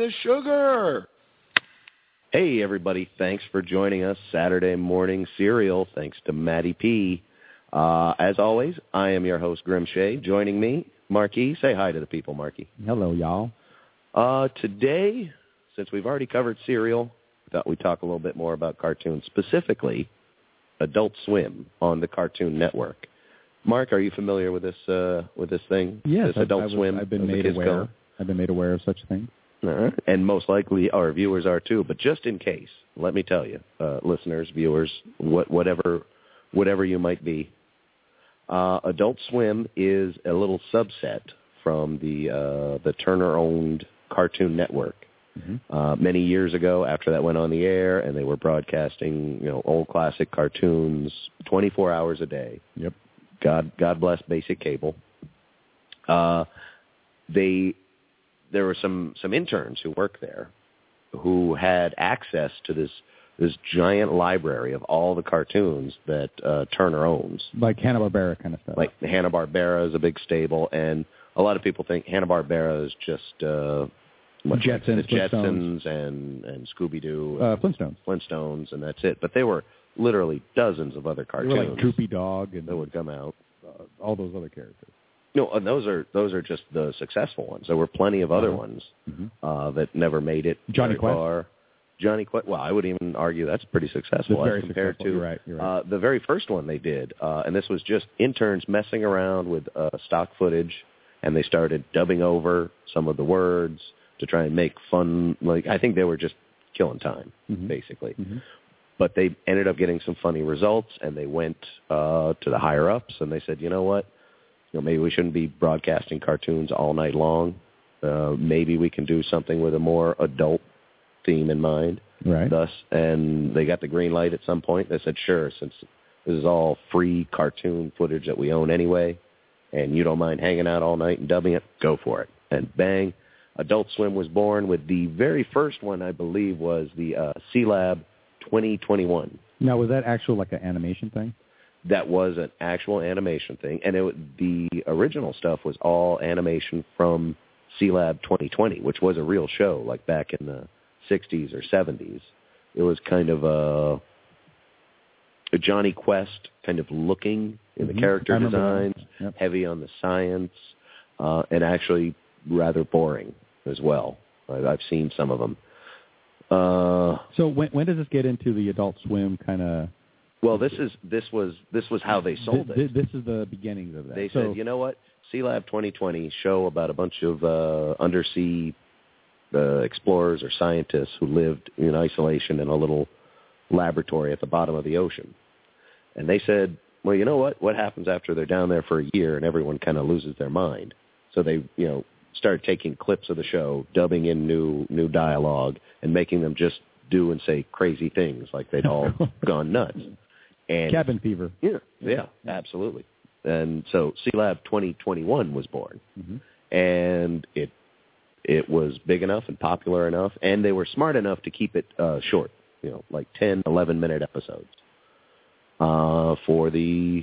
I can't find the sugar. Hey, everybody. Thanks for joining us Saturday morning cereal. Thanks to Matty P. Uh, as always, I am your host, Grim Shea. Joining me, Marquis. Say hi to the people, Marquis. Hello, y'all. Uh, today, since we've already covered cereal, I thought we'd talk a little bit more about cartoons, specifically Adult Swim on the Cartoon Network. Mark, are you familiar with this uh, with this thing? Yes, this Adult I was, Swim. I've been made aware. call it? I've been made aware of such things. Right. And most likely our viewers are too. But just in case, let me tell you, uh, listeners, viewers, what, whatever, whatever you might be, uh, Adult Swim is a little subset from the uh, the Turner-owned Cartoon Network. Mm-hmm. Uh, many years ago, after that went on the air, and they were broadcasting, you know, old classic cartoons, 24 hours a day. Yep. God, God bless basic cable. Uh, they, there were some some interns who worked there, who had access to this this giant library of all the cartoons that uh, Turner owns. Like Hanna Barbera kind of stuff. Like Hanna Barbera is a big stable, and a lot of people think Hanna Barbera is just uh, like Jetsons, the Jetsons and and Scooby Doo, uh, Flintstones. Flintstones, and that's it. But they were literally dozens of other They cartoons were like Droopy Dog and that would come out. uh, all those other characters. No, and those are those are just the successful ones. There were plenty of other Uh-huh. ones Mm-hmm. uh, that never made it Jonny Quest? far. Jonny Quest. Well, I would even argue that's pretty successful That's very compared successful. to You're right, you're right. Uh, the very first one they did, uh, and this was just interns messing around with uh, stock footage, and they started dubbing over some of the words to try and make fun. Like I think they were just killing time, Mhm. basically hmm but they ended up getting some funny results and they went uh to the higher ups and they said you know what know maybe we shouldn't be broadcasting cartoons all night long. Uh maybe we can do something with a more adult theme in mind. Right. thus and they got the green light at some point. They said sure since this is all free cartoon footage that we own anyway and you don't mind hanging out all night and dubbing it go for it. And bang adult swim was born with the very first one i believe was the uh Sea Lab 2021 Now, was that actual like an animation thing? That was an actual animation thing, and it, the original stuff was all animation from Sea Lab 2020, which was a real show, like back in the 60s or 70s. It was kind of a, a Jonny Quest kind of looking in the Mhm. character I remember that. designs, Yep. heavy on the science, uh, and actually rather boring as well. I, I've seen some of them. Uh, So when when does this get into the Adult Swim kind of? Well, this is this was this was how they sold it. This is the beginnings of that. They so, said, you know what, Sea Lab 2020 show about a bunch of uh, undersea uh, explorers or scientists who lived in isolation in a little laboratory at the bottom of the ocean. And they said, well, you know what? What happens after they're down there for a year and everyone kind of loses their mind? So they, you know, started taking clips of the show, dubbing in new new dialogue, and making them just do and say crazy things like they'd all gone nuts. And Cabin Fever. yeah, yeah, absolutely. And so Sea Lab 2021 was born, hmm and it it was big enough and popular enough, and they were smart enough to keep it uh, short, you know, like 10, 11 minute episodes, uh, for the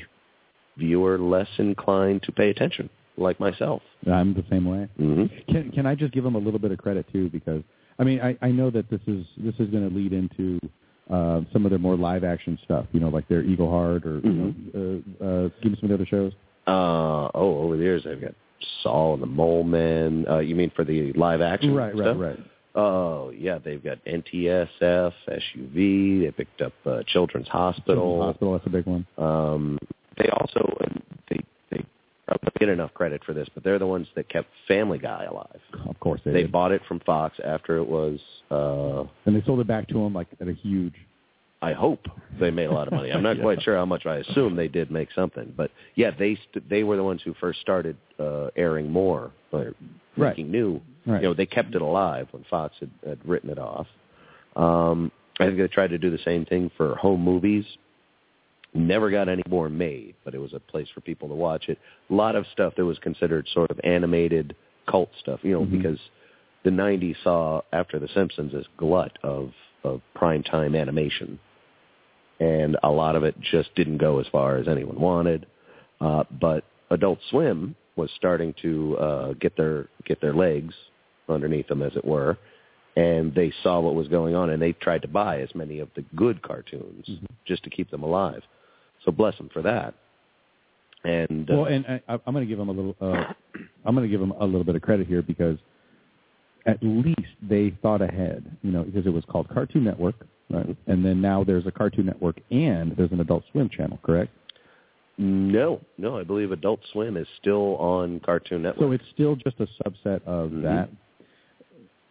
viewer less inclined to pay attention, like myself. I'm the same way. hmm Can can I just give them a little bit of credit too? Because I mean, I I know that this is this is going to lead into uh, some of their more live action stuff. You know, like their Eagleheart or you know, uh, uh, give me some of the other shows. Uh, oh, over the years they've got Saul and the Mole Men. Uh, you mean for the live action Right, right, right. Oh yeah, they've got NTSF, SUV. They picked up uh, Children's Hospital. Children's Hospital, that's a big one. Um, they also and they they probably don't get enough credit for this, but they're the ones that kept Family Guy alive. Of course they, They did. bought it from Fox after it was. uh and they sold it back to them like at a huge. I hope they made a lot of money. I'm not Yeah. quite sure how much. I assume they did make something, but yeah, they st- they were the ones who first started uh airing more or Right. making new. Right. You know, they kept it alive when Fox had, had written it off. Um, I think they tried to do the same thing for home movies. Never got any more made, but it was a place for people to watch it. A lot of stuff that was considered sort of animated cult stuff, you know, Mhm. because the '90s saw after The Simpsons this glut of of primetime animation, and a lot of it just didn't go as far as anyone wanted. Uh, but Adult Swim was starting to uh, get their get their legs, underneath them, as it were, and they saw what was going on, and they tried to buy as many of the good cartoons Mhm. just to keep them alive. So bless them for that. And uh, Well, and I, I'm going to give them a little. Uh, I'm going to give them a little bit of credit here because at least they thought ahead. You know, because it was called Cartoon Network, right? And then now there's a Cartoon Network and there's an Adult Swim channel, correct? no, no, I believe Adult Swim is still on Cartoon Network. So it's still just a subset of Mhm. that.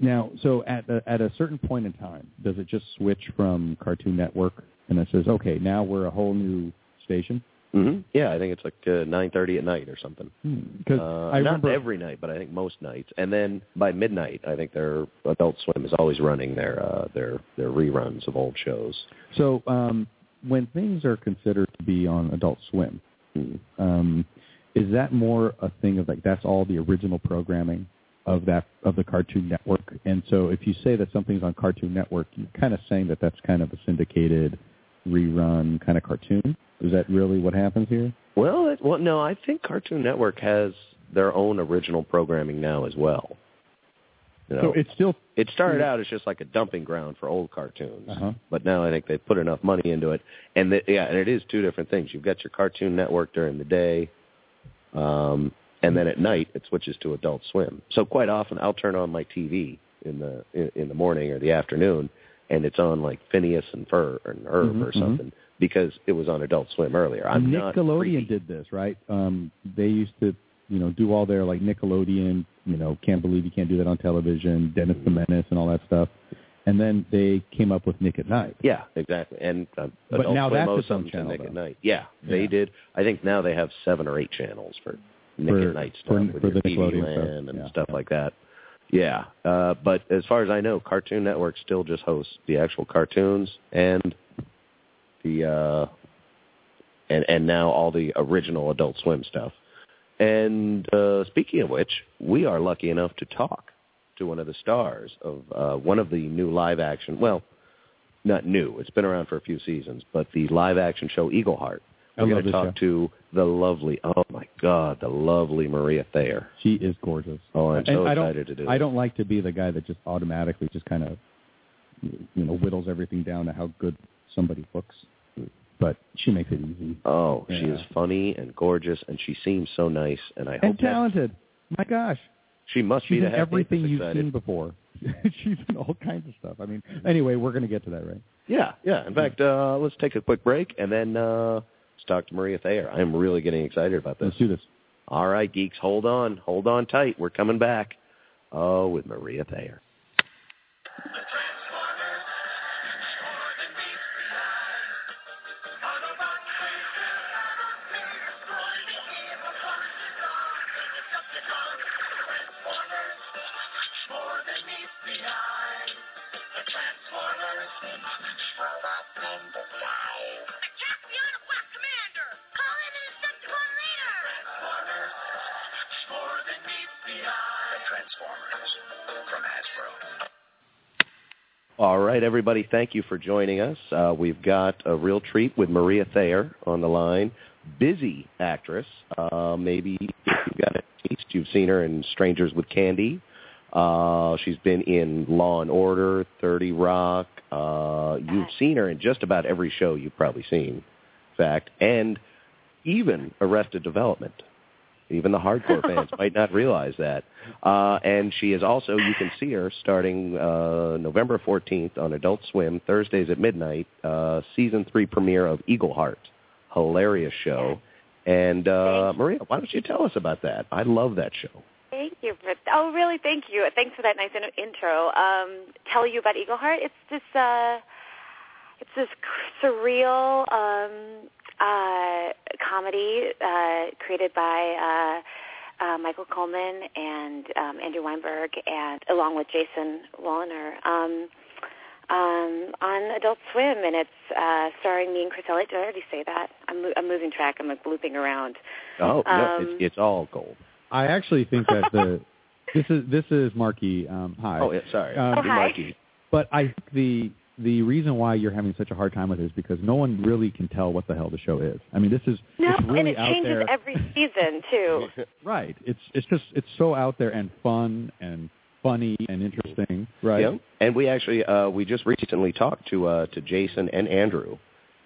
Now, so at a, at a certain point in time, does it just switch from Cartoon Network and it says, okay, now we're a whole new station? hmm Yeah, I think it's like uh, nine thirty at night or something. Because Uh, I not remember every night, but I think most nights. And then by midnight, I think their Adult Swim is always running their uh, their their reruns of old shows. So um, when things are considered to be on Adult Swim, Mm. um, is that more a thing of like that's all the original programming of that of the Cartoon Network? And so if you say that something's on Cartoon Network, you're kind of saying that that's kind of a syndicated rerun kind of cartoon. Is that really what happens here? Well, it, well, no, I think Cartoon Network has their own original programming now as well. You know, So it's still it started out as just like a dumping ground for old cartoons, Uh-huh. but now I think they put enough money into it, and the, yeah, and it is two different things. You've got your Cartoon Network during the day, um, and then at night it switches to Adult Swim. So quite often I'll turn on my TV in the in, in the morning or the afternoon, and it's on like Phineas and Ferb or Herb Mhm, or mhm. something because it was on Adult Swim earlier. I'm Nickelodeon did this, right? Um, they used to, you know, do all their like Nickelodeon, you know, can't believe you can't do that on television, Dennis the Menace, and all that stuff. And then they came up with Nick at Night. Yeah, exactly. And uh, But Adult now Swim that's its own channel, Nick though. at Night. Yeah, they Yeah. did. I think now they have seven or eight channels for Nick For- at Night stuff for- with for the TV Nickelodeon stuff. Land and Yeah, stuff like that. Yeah, uh, but as far as I know, Cartoon Network still just hosts the actual cartoons and the uh, and and now all the original Adult Swim stuff. And uh, speaking of which, we are lucky enough to talk to one of the stars of uh, one of the new live action. Well, not new. It's been around for a few seasons, but the live action show Eagleheart. We're going to talk to the lovely. Oh my God, the lovely Maria Thayer. She is gorgeous. Oh, I'm so don't- excited to do. I don't like to be the guy that just automatically just kind of, you know, whittles everything down to how good somebody looks. But she makes it easy. Oh, she is funny and gorgeous, and she seems so nice. And I hope And talented. My gosh. she must be She's in have everything you've seen before. She's in all kinds of stuff. I mean, anyway, we're going to get to that, right? Yeah, yeah. In fact, uh, let's take a quick break and then uh, let's talk to Maria Thayer. I'm really getting excited about this. Let's do this. All right, geeks, hold on, hold on tight. We're coming back. Oh, with Maria Thayer. Everybody, thank you for joining us. Uh, we've got a real treat with Maria Thayer on the line. Busy actress. Uh, maybe you've got a taste, you've seen her in Strangers with Candy. Uh, she's been in Law and Order, 30 Rock. Uh, you've seen her in just about every show you've probably seen, in fact, and even Arrested Development. Even the hardcore fans might not realize that. Uh, and she is also, you can see her starting uh, November 14th on Adult Swim, Thursdays at midnight, uh, season three premiere of Eagleheart. Hilarious show. And uh, Maria, why don't you tell us about that? I love that show. Thank you for. Oh, really? Thank you. Thanks for that nice in- intro. Um, tell you about Eagleheart. It's this. Uh, it's this surreal um, uh, comedy uh, created by uh, uh, Michael Koman and um, Andrew Weinberg, and along with Jason Woliner. Um, um, on Adult Swim, and it's uh, starring me and Chris Elliott. Did I already say that? I'm, lo- I'm losing track. I'm like looping around. Oh, no, Um, it's, it's all gold. I actually think that the this is this is Marky. Um, hi. Oh, yeah, sorry. Um, Oh, hi. Marky. But I think the the reason why you're having such a hard time with it is because no one really can tell what the hell the show is. I mean, this is No, it's really and it out changes there. every season too. right. It's it's just it's so out there and fun and funny and interesting, right? Yeah. And we actually uh, we just recently talked to uh, to Jason and Andrew,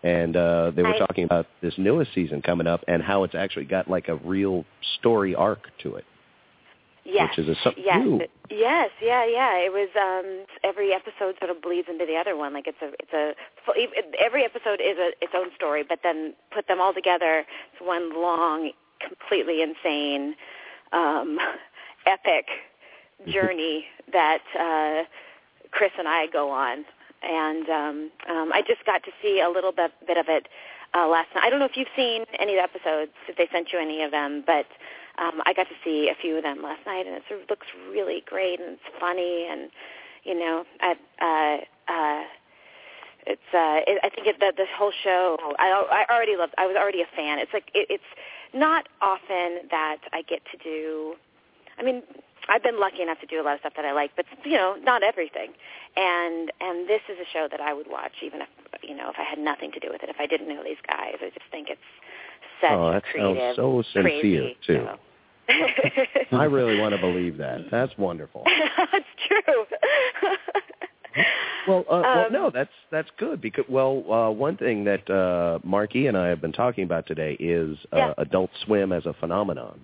and uh, they were I- talking about this newest season coming up and how it's actually got like a real story arc to it. Yes. Which is a something yes. Yes. Yeah. Yeah. It was. Um, every episode sort of bleeds into the other one. Like it's a. It's a. Every episode is a its own story, but then put them all together. It's one long, completely insane, um, epic journey that uh, Chris and I go on. And um, um, I just got to see a little bit, bit of it uh, last night. I don't know if you've seen any of the episodes, if they sent you any of them, but um, I got to see a few of them last night, and it sort of looks really great, and it's funny, and you know, I, uh, uh, it's. Uh, it, I think it, the, the whole show. I, I already loved. I was already a fan. It's like it, it's not often that I get to do. I mean, I've been lucky enough to do a lot of stuff that I like, but you know, not everything. And and this is a show that I would watch even if you know if I had nothing to do with it. If I didn't know these guys, I just think it's such Oh, that sounds so sincere, crazy too. show. I really want to believe that. That's wonderful. That's true. Well, uh, well, Um, no, that's that's good because well, uh, one thing that uh, Mark E and I have been talking about today is uh, Yeah. Adult Swim as a phenomenon,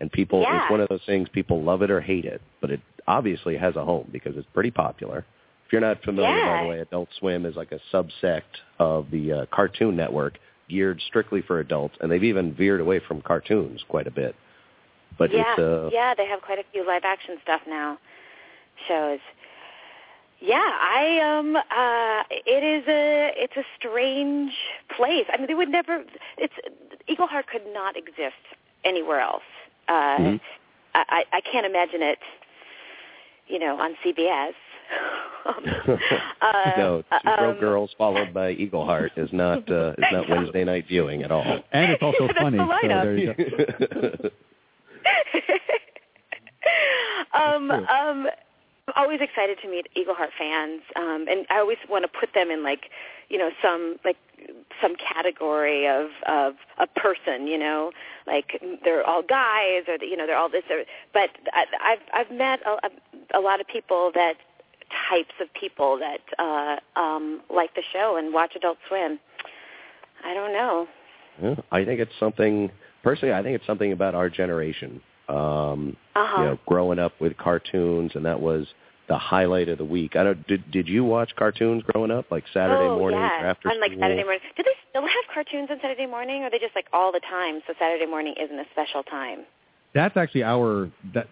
and people Yeah. it's one of those things people love it or hate it, but it obviously has a home because it's pretty popular. If you're not familiar, by the way, Adult Swim is like a subsect of the uh, Cartoon Network geared strictly for adults, and they've even veered away from cartoons quite a bit. But yeah, it's uh, yeah, they have quite a few live action stuff now. Shows. Yeah, I um uh it is a it's a strange place. I mean they would never it's Eagleheart could not exist anywhere else. Uh Mhm. I, I I can't imagine it you know, on CBS. Um, uh, no, Two Broke um, Girls followed by Eagleheart is not uh, is not Wednesday night viewing at all. And it's also that's funny. the So there you go. um, True. um, I'm always excited to meet Eagleheart fans, um, and I always want to put them in like, you know, some like some category of of a person, you know, like they're all guys or you know they're all this. Or, but I, I've I've met a, a, a lot of people that types of people that uh, um, like the show and watch Adult Swim. I don't know. Yeah, I think it's something personally. I think it's something about our generation. Um, Uh-huh. You know, growing up with cartoons, and that was the highlight of the week. I don't. Did Did you watch cartoons growing up, like Saturday oh, morning yeah. or after on like school? Saturday morning. Do they still have cartoons on Saturday morning, or are they just like all the time? So Saturday morning isn't a special time. That's actually our that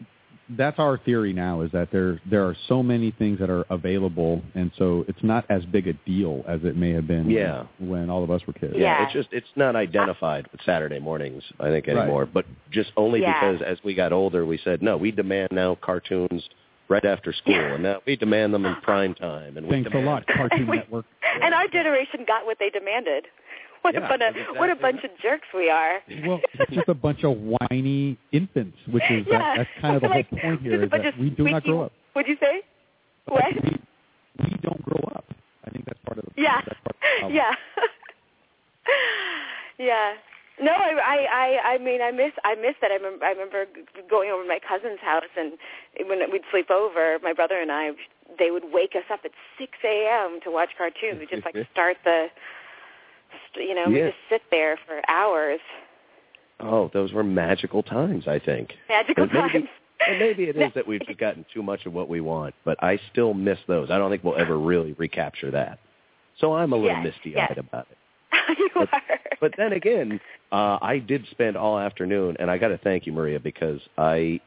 that's our theory now is that there there are so many things that are available, and so it's not as big a deal as it may have been Yeah. when all of us were kids. Yeah, Yeah. it's just it's not identified with Saturday mornings, I think Right. anymore. But just only Yeah. because as we got older, we said no, we demand now cartoons right after school, and now we demand them in prime time. And we Thanks a demand, lot, Cartoon We- Network. And our generation got what they demanded. What Yeah, a fun, that's what a exactly bunch of jerks we are. Well, it's just a bunch of whiny infants, which is uh, yeah. that, that's kind of the like, whole point here just a is bunch that we do not grow up. What'd you say? What? We, we don't grow up. I think that's part of the Yeah. That's part of the problem. yeah. yeah. No, I, I, I, I mean, I miss, I miss that. I remember, I remember going over to my cousin's house, and when we'd sleep over, my brother and I, they would wake us up at 6 a.m. to watch cartoons. We'd just like start the, st- you know, we just sit there for hours. oh, those were magical times. I think. Magical maybe- times. And maybe it is that we've just gotten too much of what we want, but I still miss those. I don't think we'll ever really recapture that. So I'm a little Yes, misty-eyed yes. about it. you But- are. But then again, uh, I did spend all afternoon, and I got to thank you, Maria, because I,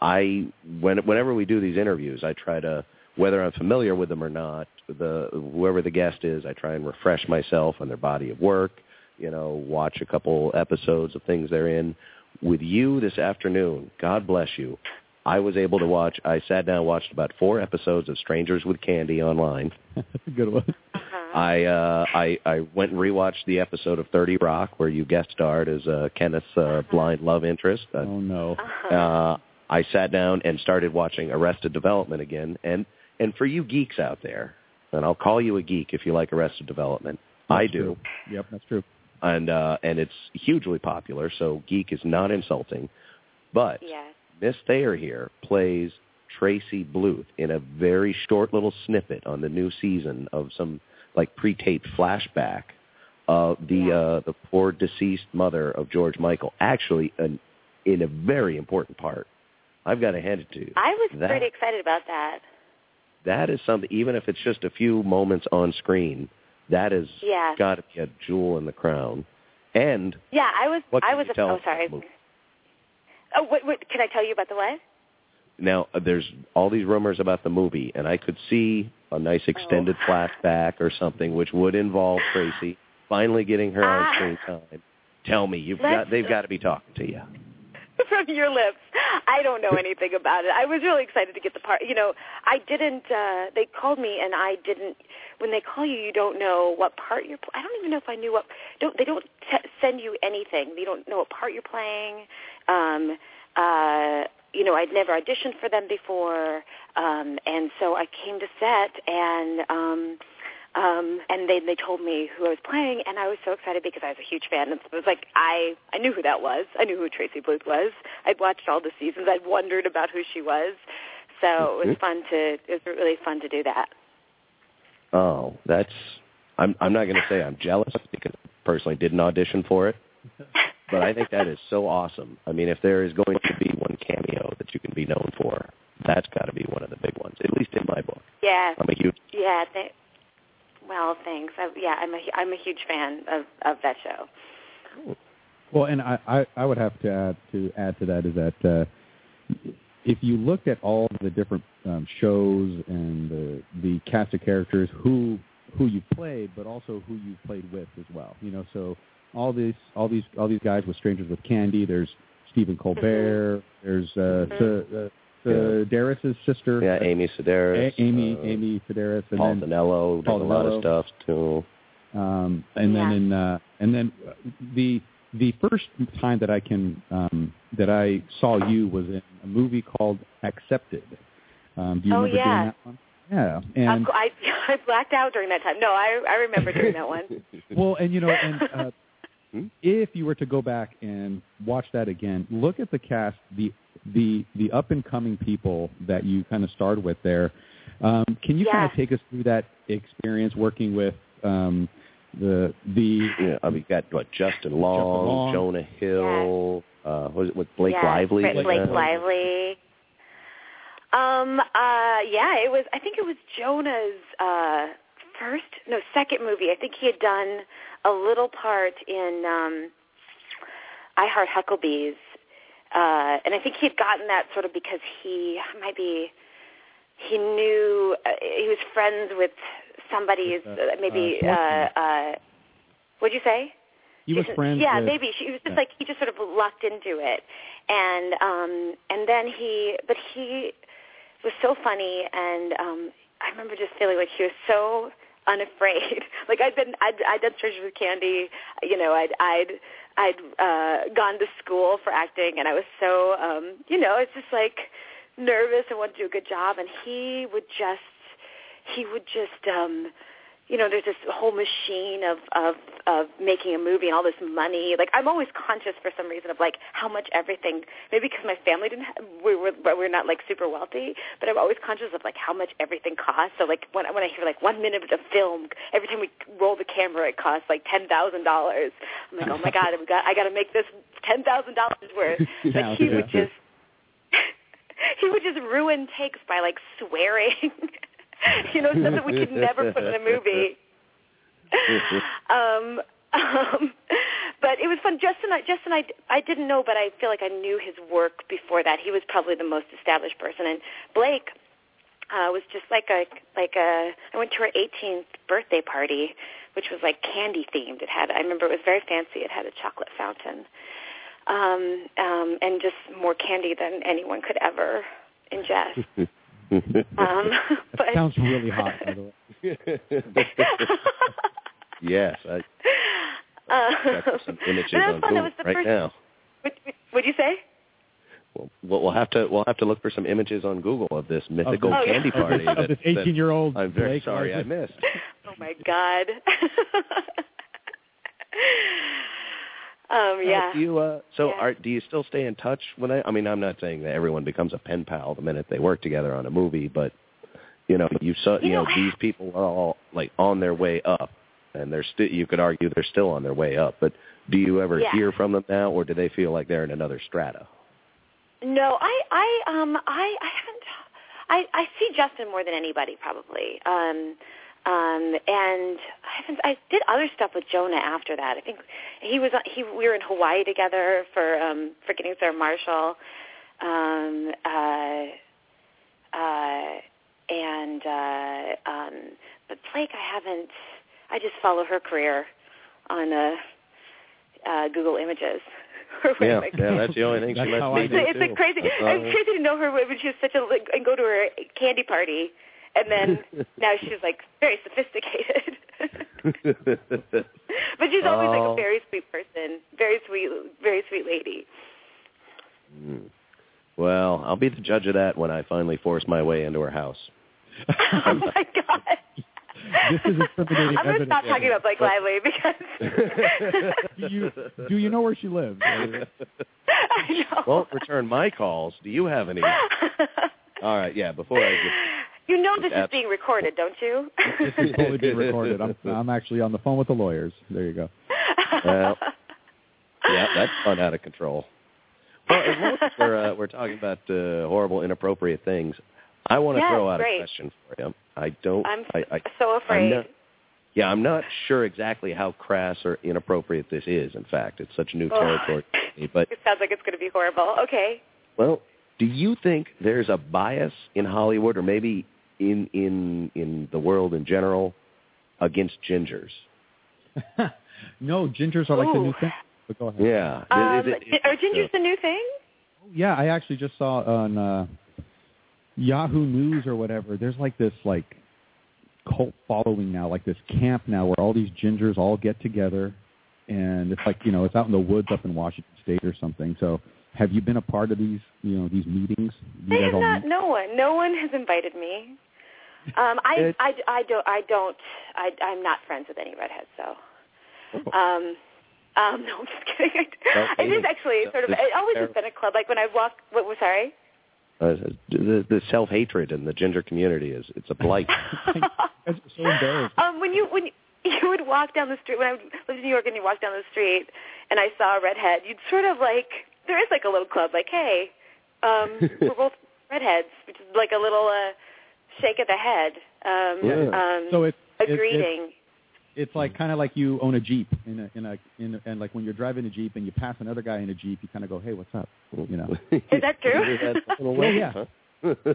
I when whenever we do these interviews, I try to whether I'm familiar with them or not, the whoever the guest is, I try and refresh myself on their body of work. You know, watch a couple episodes of things they're in. With you this afternoon, God bless you. I was able to watch. I sat down and watched about four episodes of Strangers with Candy online. that's a good one. Uh-huh. I uh I I went and rewatched the episode of 30 Rock where you guest starred as uh Kenneth's uh, blind love interest. Uh, Oh no. Uh-huh. uh I sat down and started watching Arrested Development again and and for you geeks out there, and I'll call you a geek if you like Arrested Development. I do. true. Yep, that's true. And uh and it's hugely popular, so geek is not insulting. But yes. Miss Thayer here plays Tracy Bluth in a very short little snippet on the new season of some like pre-taped flashback of the Yeah. uh, the poor deceased mother of George Michael. Actually, an, in a very important part. I've got to hand it to you. I was That- pretty excited about that. That is something. Even if it's just a few moments on screen, that has Yeah. got to be a jewel in the crown. And Yeah, I was. I was. oh, sorry. about the movie? Oh, what? Can I tell you about the what? now uh, there's all these rumors about the movie, and I could see a nice extended Oh. flashback or something, which would involve Tracy finally getting her Ah. on screen time. Tell me, you've Let's- got they've got to be talking to you. from your lips. I don't know anything about it. I was really excited to get the part. You know, I didn't. uh They called me, and I didn't. When they call you, you don't know what part you're. I don't even know if I knew what. Don't they don't t- send you anything. They don't know what part you're playing. Um, uh, you know, I'd never auditioned for them before, um, and so I came to set and. um um and they they told me who I was playing and I was so excited because I was a huge fan and it was like I I knew who that was. I knew who Tracy Bluth was. I'd watched all the seasons. I'd wondered about who she was. So it was Mhm. fun to it was really fun to do that. Oh, that's. I'm I'm not going to say I'm jealous because I personally didn't audition for it, but I think that is so awesome. I mean, if there is going to be one cameo that you can be known for, that's got to be one of the big ones, at least in my book. Yeah. I'm a huge Yeah, th- well, thanks. I, yeah, I'm a I'm a huge fan of of that show. Well, and I, I, I would have to add to add to that is that uh, if you look at all the different um, shows and the the cast of characters who who you played, but also who you played with as well. You know, so all these all these all these guys with Strangers with Candy. There's Stephen Colbert. There's uh, Mhm. Uh, Sedaris' sister. yeah, Amy Sedaris, A- Amy uh, Amy Sedaris, and Paul then Dinello, Paul does a lot of stuff too. um, and then in uh, and then uh, the the first time that I can um, that I saw you was in a movie called Accepted. Um, do you Oh, remember yeah. doing that one? Yeah, and Of I I blacked out during that time. No, I I remember doing that one. well, and you know, and uh, Hmm? if you were to go back and watch that again, look at the cast, the the the up and coming people that you kind of started with there. Um, can you kind of take us through that experience working with um, the the Yeah, I mean, you got what Justin Long, Long. Jonah Hill, uh, was it with Blake yeah, Lively? Blake, Blake Blake Lively. Lively. Um. Uh. Yeah. It was. I think it was Jonah's uh first, no, second movie. I think he had done a little part in um I Heart Huckabees, uh, and I think he had gotten that sort of because he might be he knew uh, he was friends with somebody's With, uh, maybe uh, uh, uh, what'd you say? friends. Yeah, with, maybe she was just yeah. like he just sort of lucked into it, and um, and then he, but he was so funny, and um, I remember just feeling like he was so unafraid. like I'd been, I'd, I'd done Treasures with Candy, you know, I'd, I'd, I'd uh, gone to school for acting, and I was so, um, you know, it's just like nervous and wanted to do a good job, and he would just, he would just. um you know, there's this whole machine of of of making a movie and all this money. Like I'm always conscious for some reason of like how much everything. Maybe because my family didn't, have, we were we're not like super wealthy, but I'm always conscious of like how much everything costs. So like when I when I hear like one minute of film, every time we roll the camera, it costs like ten thousand dollars. I'm like, oh my god, we got I got to make this ten thousand dollars worth. Like he would just he would just ruin takes by like swearing. you know, stuff that we could never put in a movie. um, um, but it was fun. Justin, I, Justin, I, I didn't know, but I feel like I knew his work before that. He was probably the most established person, and Blake uh, was just like a like a. I went to her 18th birthday party, which was like candy themed. It had, I remember, it was very fancy. It had a chocolate fountain, um, um, and just more candy than anyone could ever ingest. Um, but That sounds really hot, by the way. yes, I uh, got some images but that was on Google right first, now. What would you say? Well, we'll we'll have to we'll have to look for some images on Google of this mythical Oh, yeah. candy Of party. of this 18-year-old I'm very Blake sorry I missed. Oh my God. Um, yeah. Do you uh so Yeah. are do you still stay in touch when I I mean I'm not saying that everyone becomes a pen pal the minute they work together on a movie, but you know, you saw you You know, know, these people are all like on their way up and they're still you could argue they're still on their way up, but do you ever Yeah. hear from them now or do they feel like they're in another strata? No, I I um I I haven't I I see Justin more than anybody probably. Um um and I haven't I did other stuff with Jonah after that. I think he was he we were in Hawaii together for um Forgetting Sarah Marshall. Um uh uh and uh um but Blake I haven't I just follow her career on uh uh Google Images. Yeah, whatever. yeah, that's the only thing she lets me I do It's, it's too. like crazy. That's all It's crazy to know her when she was such a like, and go to her candy party, and then now she's like very sophisticated. but she's always like Oh. a very sweet person, very sweet, very sweet lady. Mm. Well, I'll be the judge of that when I finally force my way into her house. oh my god. This is incriminating I'm gonna stop talking about Blake Lively because do you do you know where she lives? I know. Won't return my calls. Do you have any? All right, yeah. Before I get you know this is being recorded, don't you? This is totally being recorded. I'm I'm actually on the phone with the lawyers. There you go. Well, yeah, that's fun out of control. Well, as long as we're uh, we're talking about uh, horrible, inappropriate things, I want to Yes, throw out great. a question for you. I don't. I'm I, I, so afraid. I'm not, yeah, I'm not sure exactly how crass or inappropriate this is. In fact, it's such new Oh. territory. to me. But It sounds like it's going to be horrible. Okay. well, do you think there's a bias in Hollywood, or maybe in in in the world in general, against gingers? no, gingers are like the new thing. But go ahead. Yeah. Um, Is it- is are gingers uh, the new thing? Yeah, I actually just saw on uh, Yahoo News or whatever. There's like this like cult following now, like this camp now where all these gingers all get together, and it's like you know it's out in the woods up in Washington State or something. So, have you been a part of these you know these meetings? You I have not. meet? No one. No one has invited me. Um, I, I, I don't. I don't. I, I'm not friends with any redheads. So. Oh. Um, um, no, I'm just kidding. Well, it is actually sort of. It always has been a club. Like when I walk. What was sorry? Uh, the, the self hatred in the ginger community is it's a blight. You so embarrassed. um, when you when you, you would walk down the street when I lived in New York and you walk down the street and I saw a redhead, you'd sort of like there is like a little club like hey, um, we're both redheads, which is like a little uh, shake of the head, um, Yeah. um, So it's a it's- it's- greeting. it's like kind of like you own a jeep in a in a in a, and like when you're driving a jeep and you pass another guy in a jeep, you kind of go, hey, what's up? You know. Is that true? Oh, yeah.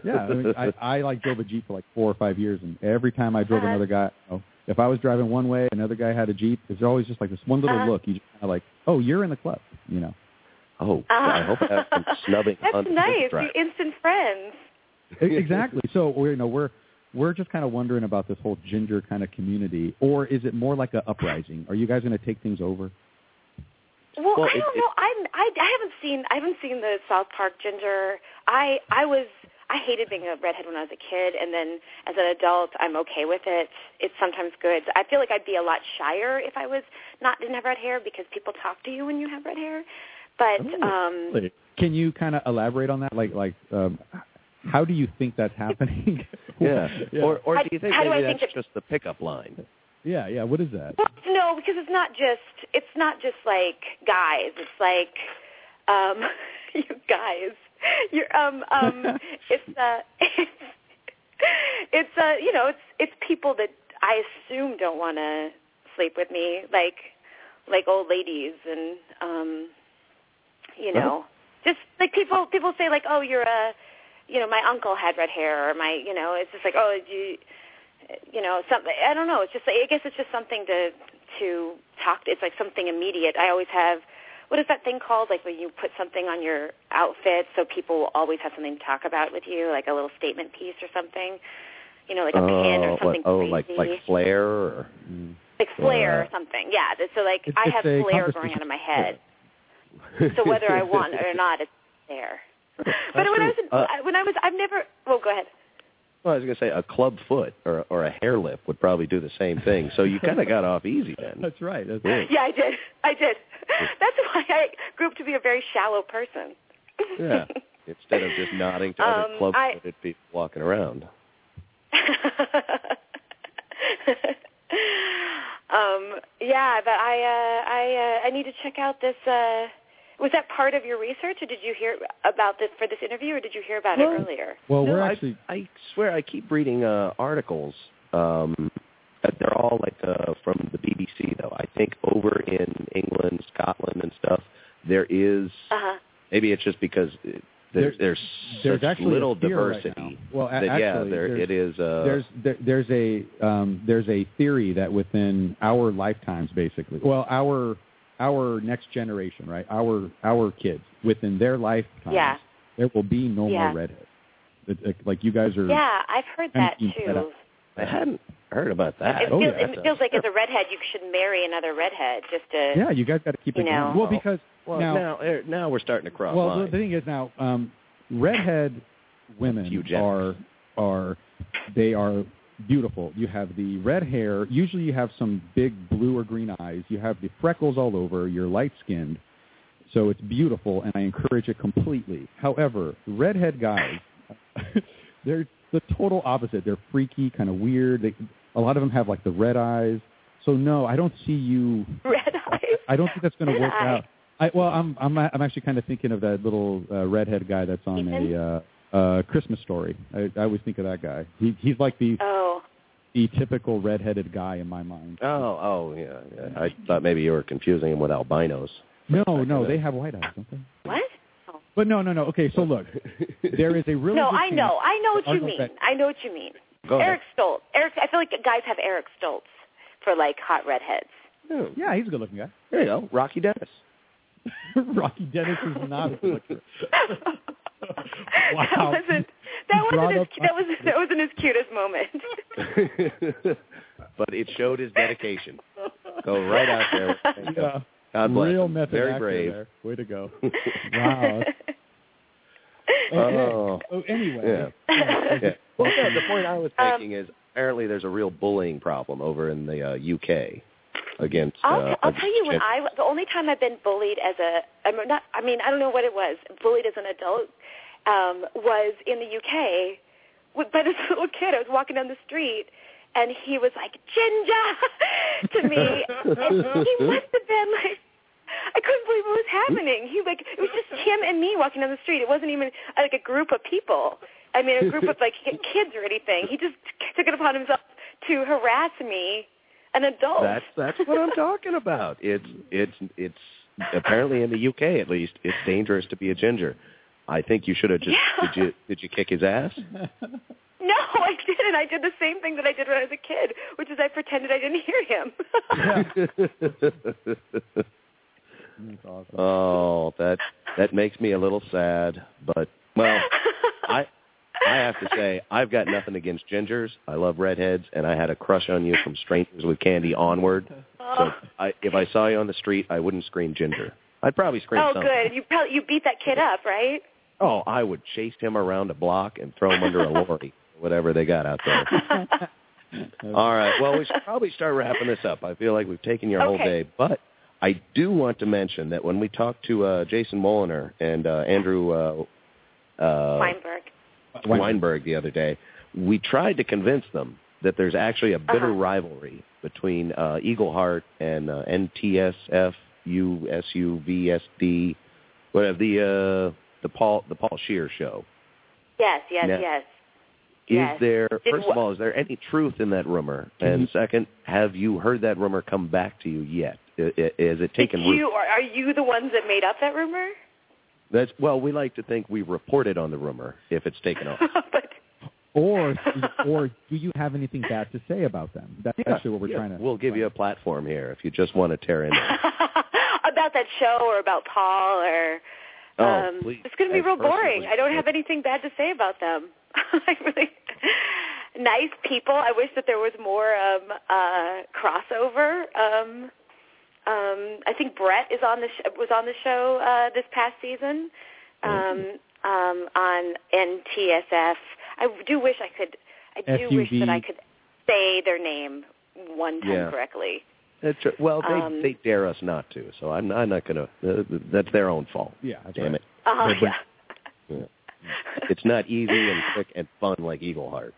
Yeah, I, mean, I I like drove a jeep for like four or five years, and every time I drove Uh-huh. another guy, oh, if I was driving one way, another guy had a jeep. There's always just like this one little Uh-huh. look. You just kind of like, oh, you're in the club, you know. Oh, I hope I have some snubbing That's on the nice. instant friends. Exactly. So we're you know we're we're just kind of wondering about this whole ginger kind of community, or is it more like a uprising? Are you guys going to take things over? Well, Well, I it- don't it- know. I'm, I I haven't seen I haven't seen the South Park Ginger. I I was I hated being a redhead when I was a kid, and then as an adult, I'm okay with it. It's sometimes good. I feel like I'd be a lot shyer if I was not didn't have red hair because people talk to you when you have red hair. But um, Can you kind of elaborate on that? Like like um, how do you think that's happening? Yeah. Or or do you think how maybe I think that's that- just the pickup line? yeah, yeah. What is that? Well, no, because it's not just it's not just like guys. It's like um you guys. You're um um it's uh it's it's uh you know, it's it's people that I assume don't want to sleep with me like like old ladies and um you know, just like people people say like, "Oh, you're a you know, my uncle had red hair or my, you know, it's just like, "Oh, you you know, something. I don't know. It's just. like, I guess it's just something to to talk. to. It's like something immediate. I always have. What is that thing called? Like when you put something on your outfit, so people will always have something to talk about with you, like a little statement piece or something. You know, like a pin or Oh, something what, oh, crazy, like like flair or Mm. like flair or something. Yeah. So like It's- I have flair flare conversation. growing out of my head. So whether I want it or not, it's there. But when I was Uh, when I was I've never. Well, go ahead. Well, I was going to say a club foot or or a hair lip would probably do the same thing. So you kind of got off easy then. That's right. That's Yeah. right. Yeah, I did. I did. That's why I grew up to be a very shallow person. Yeah. Instead of just nodding to other Um, club footed people walking around. um, yeah, but I uh, I uh, I need to check out this. Uh, was that part of your research, or did you hear about this for this interview, or did you hear about Well, it earlier? Well, no, we're I- actually I, swear I keep reading uh, articles. Um, that they're all like uh, from the BBC though. I think over in England, Scotland, and stuff, there is Uh huh. maybe it's just because There- there's there's, there's such actually little a fear right diversity. Well, a- that, yeah, actually, there there's- it is. Uh, there's there, there's a um, there's a theory that within our lifetimes, basically, well, our our next generation, right? Our our kids within their lifetimes, Yeah. there will be no Yeah. more redheads. It, it, like you guys are. Yeah, I've heard that too. setup. I hadn't heard about that. It, Oh, feels, yeah, it feels like as a redhead, you should marry another redhead just to. Yeah, you guys got to keep You it know. going. Well, because well, now, now now, now we're starting to cross well, the, lines. the thing is now, um, redhead women are are they are beautiful. You have the red hair. Usually, you have some big blue or green eyes. You have the freckles all over. You're light skinned, so it's beautiful, and I encourage it completely. However, redhead guys, they're the total opposite. They're freaky, kind of weird. They, a lot of them have like the red eyes. So no, I don't see you Red eyes. I don't think that's going to work eye. out. I, well, I'm I'm I'm actually kind of thinking of that little uh, redhead guy that's on Ethan? a uh, uh, Christmas story. I, I always think of that guy. He he's like the Oh. The typical redheaded guy in my mind. Oh, oh, yeah, yeah. I thought maybe you were confusing him with albinos. No, no, they have white eyes, don't they? What? But no, no, no. Okay, so look, there is a really no, good I know. I know what you mean. Beck- I know what you mean. Go ahead. Eric Stoltz. Eric. I feel like guys have Eric Stoltz for like hot redheads. Oh, Yeah, he's a good looking guy. there you go, Rocky Dennis. Rocky Dennis is not a good looker. That Wow. wasn't. That wasn't his. That was. That wasn't his cutest moment. but it showed his dedication. Go right out there. Yeah. God bless Real him. method Very actor brave. there. Way to go. Wow. Okay. Oh. Oh, anyway. Yeah. yeah. Well, no, the point I was Um, making is apparently there's a real bullying problem over in the uh, UK against. I'll, uh, I'll tell you when I the only time I've been bullied as a I'm not I mean I don't know what it was bullied as an adult um, was in the UK with, by this little kid. I was walking down the street and he was like Ginger to me. he must have been like I couldn't believe what was happening. He like it was just him and me walking down the street. It wasn't even uh, like a group of people. I mean a group of like kids or anything. He just took it upon himself to harass me, an adult. That's that's what I'm talking about. It's it's it's apparently in the UK at least it's dangerous to be a ginger. I think you should have just Yeah. did you did you kick his ass? No, I didn't. I did the same thing that I did when I was a kid, which is I pretended I didn't hear him. That's awesome. oh, that that makes me a little sad, but well, I I have to say I've got nothing against gingers. I love redheads, and I had a crush on you from Strangers with Candy onward. So oh. I, if I saw you on the street, I wouldn't scream ginger. I'd probably scream oh, something. good. You probably you beat that kid up, right? Oh, I would chase him around a block and throw him under a lorry, whatever they got out there. All right. Well, we should probably start wrapping this up. I feel like we've taken your whole day, but I do want to mention that when we talked to uh, Jason Woliner and uh, Andrew uh, uh, Weinberg. Weinberg the other day, we tried to convince them that there's actually a bitter Uh-huh. rivalry between uh, Eagleheart and uh, NTSF USUVSD, whatever the uh, the Paul the Paul Scheer show. Yes, yes, Now- yes. Is Yes. there first of all, is there any truth in that rumor? And second, have you heard that rumor come back to you yet? I- I- Is it taken Did root? you or are you the ones that made up that rumor? That's well, we like to think we reported on the rumor if it's taken off. but Or or do you have anything bad to say about them? That's actually what we're Yeah, trying to. We'll give you a platform here if you just want to tear in. About that show or about Paul or Oh, um please. it's going to be real boring. I don't have anything bad to say about them. I really nice people. I wish that there was more um uh crossover. Um um I think Brett is on the sh- was on the show uh this past season. Um um on NTSF. I do wish I could I do wish that I could say their name one time Yeah. correctly. That's right. Well, they Um, they dare us not to, so I'm I'm not gonna. Uh, that's their own fault. Yeah, that's Damn right. it. Uh-huh, But- but- yeah. It's not easy and quick and fun like Eagleheart.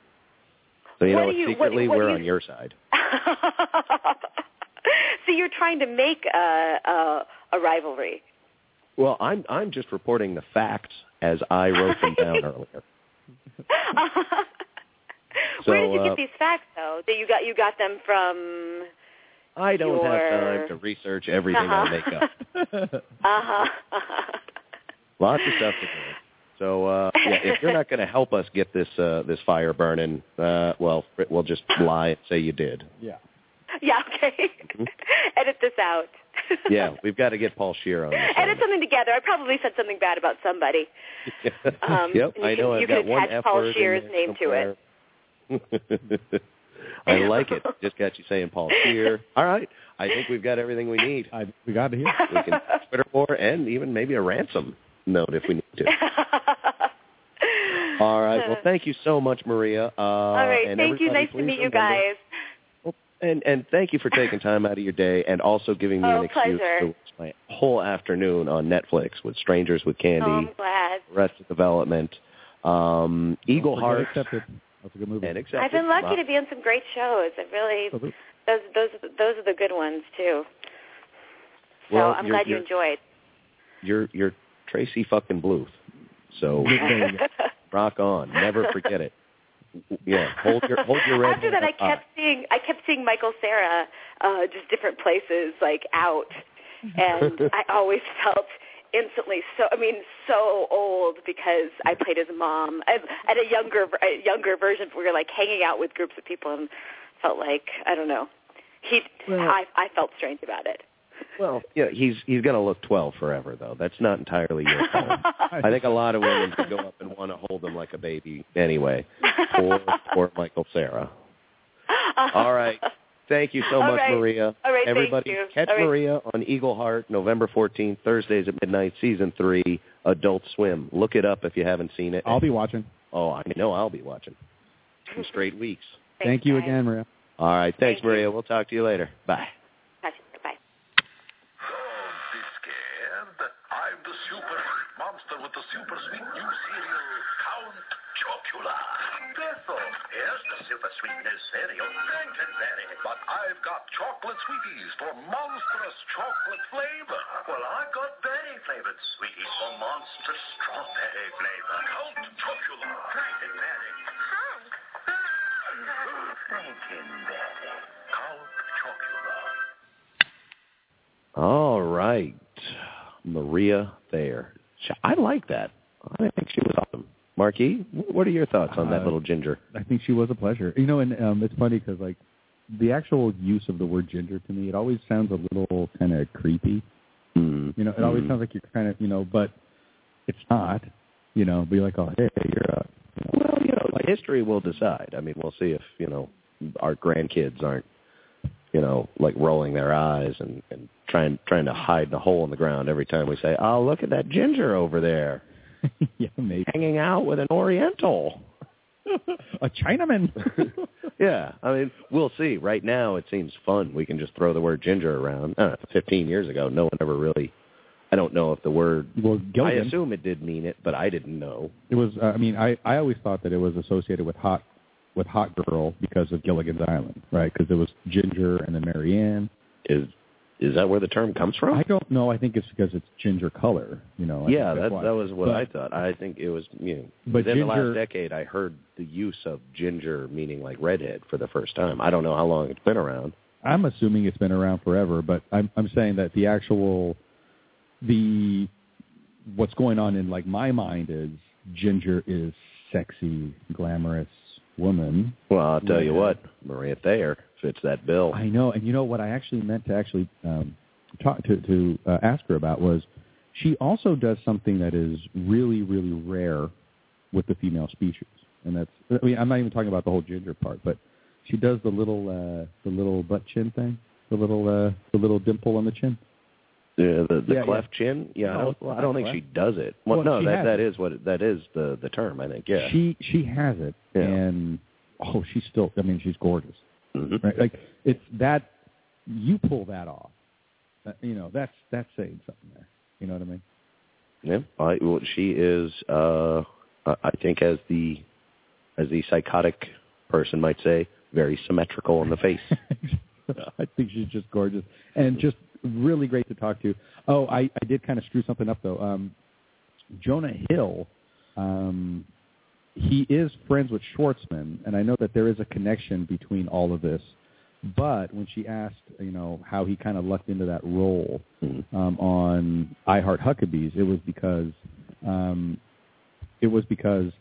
So you What know, you- secretly what do we're you- on your side. so you're trying to make a, a a rivalry. Well, I'm I'm just reporting the facts as I wrote them down earlier. Where did you uh, get these facts, though? That you got you got them from? I don't have time to research everything I Uh-huh. make up. Uh huh. Lots of stuff to do. So uh yeah, if you're not going to help us get this uh this fire burning, uh well, we'll just lie and say you did. Yeah. yeah. Okay. Mhm. Edit this out. Yeah, we've got to get Paul Scheer on this. Edit something together. I probably said something bad about somebody. Um, yep, you I can- know. you I've can got one attach F Paul word in Scheer's there name to it. Somewhere. I like it. Just got you saying Paul Scheer. All right, I think we've got everything we need. I, we got it here. We can Twitter war and even maybe a ransom note if we need to. All right. Well, thank you so much, Maria. Uh, All right. and Thank you. Nice to please meet you guys. And and thank you for taking time out of your day and also giving me Oh, an excuse pleasure. to watch my whole afternoon on Netflix with Strangers with Candy, Oh, I'm glad. Arrested Development, um, Eagle Don't Heart, Accepted. That's a good movie. and Accepted. I've been lucky to be on some great shows. I really those those those are the good ones too. So Well, I'm glad you enjoyed. You're you're Tracy fucking Bluth. So There you go. rock on. Never forget it. Yeah, hold your hold your red. After that, I up kept seeing I kept seeing Michael Cera uh, just different places like out, and I always felt instantly so I mean so old because I played his mom I, at a younger a younger version. We were like hanging out with groups of people and felt like I don't know. He Well- I I felt strange about it. Well, yeah, he's he's gonna look twelve forever though. That's not entirely your fault. I think a lot of women would go up and want to hold him like a baby anyway. Poor poor Michael Cera. All right. Thank you so All much, right. Maria. All right, thank Everybody, you. catch All right. Maria on Eagleheart, November 14th, Thursdays at midnight, season three, Adult Swim. Look it up if you haven't seen it. I'll be watching. Oh, I know I'll be watching. Two straight weeks. Thank you guys. again, Maria. All right. Thanks, Thank you. Maria. We'll talk to you later. Bye. Bye. Don't be scared. I'm the super monster with the super sweet new cereal, Count Chocula. Bethel, here's the super sweet new cereal, Frankenberry. But I've got chocolate sweeties for monstrous chocolate flavor. Well, I've got berry flavored sweeties for monstrous strawberry flavor. Count Chocula, Frankenberry. Frankenberry. Count Chocula. All right. Maria Thayer. I like that. I think she was awesome. Marquis, wh- what are your thoughts on that Uh, little ginger? I think she was a pleasure. You know, and um, it's funny because like the actual use of the word ginger to me, it always sounds a little kind of creepy. Mm. You know, it always Mm. sounds like you're kind of, you know, but it's not. You know, be like, oh, hey, you're a. You know, Well, you know, like history will decide. I mean, we'll see if, you know, our grandkids aren't, you know, like rolling their eyes and, and trying trying to hide the hole in the ground every time we say, oh, look at that ginger over there yeah, maybe hanging out with an Oriental. a Chinaman. yeah, I mean, we'll see. Right now, it seems fun. We can just throw the word ginger around. Uh, Fifteen years ago, no one ever really. I don't know if the word. well, I assume it did mean it, but I didn't know. It was. Uh, I mean, I I always thought that it was associated with hot with hot girl because of Gilligan's Island, right? Because it was Ginger and then Mary Ann. Is is that where the term comes from? I don't know. I think it's because it's ginger color. You know. I yeah, that why. that was what But- I thought. I think it was you know But within the last decade I heard the use of ginger meaning like redhead for the first time. I don't know how long it's been around. I'm assuming it's been around forever, but I'm I'm saying that the actual the what's going on in like my mind is Ginger is sexy, glamorous woman. Well, I'll tell you what, Maria Thayer fits that bill. I know, and you know what I actually meant to actually um, talk to to uh, ask her about was she also does something that is really really rare with the female species, and that's I mean I'm not even talking about the whole ginger part, but she does the little uh, the little butt chin thing, the little uh, the little dimple on the chin. The the, the Yeah, cleft chin. Yeah, I don't. it's I don't think cleft. she does it. Well, Well, no, that that it. is what that is the the term. I think. Yeah. She she has it, Yeah. and oh, she's still. I mean, she's gorgeous. Mhm. Right? Like it's that you pull that off. Uh, you know, that's that's saying something there. You know what I mean? Yeah, I, well, she is. Uh, I I think, as the as the psychotic person might say, very symmetrical in the face. I think she's just gorgeous and just really great to talk to. Oh, I, I did kind of screw something up though. Um, Jonah Hill, um, he is friends with Schwartzman, and I know that there is a connection between all of this. But when she asked, you know, how he kind of lucked into that role Mhm. um, on I Heart Huckabees, it was because um, it was because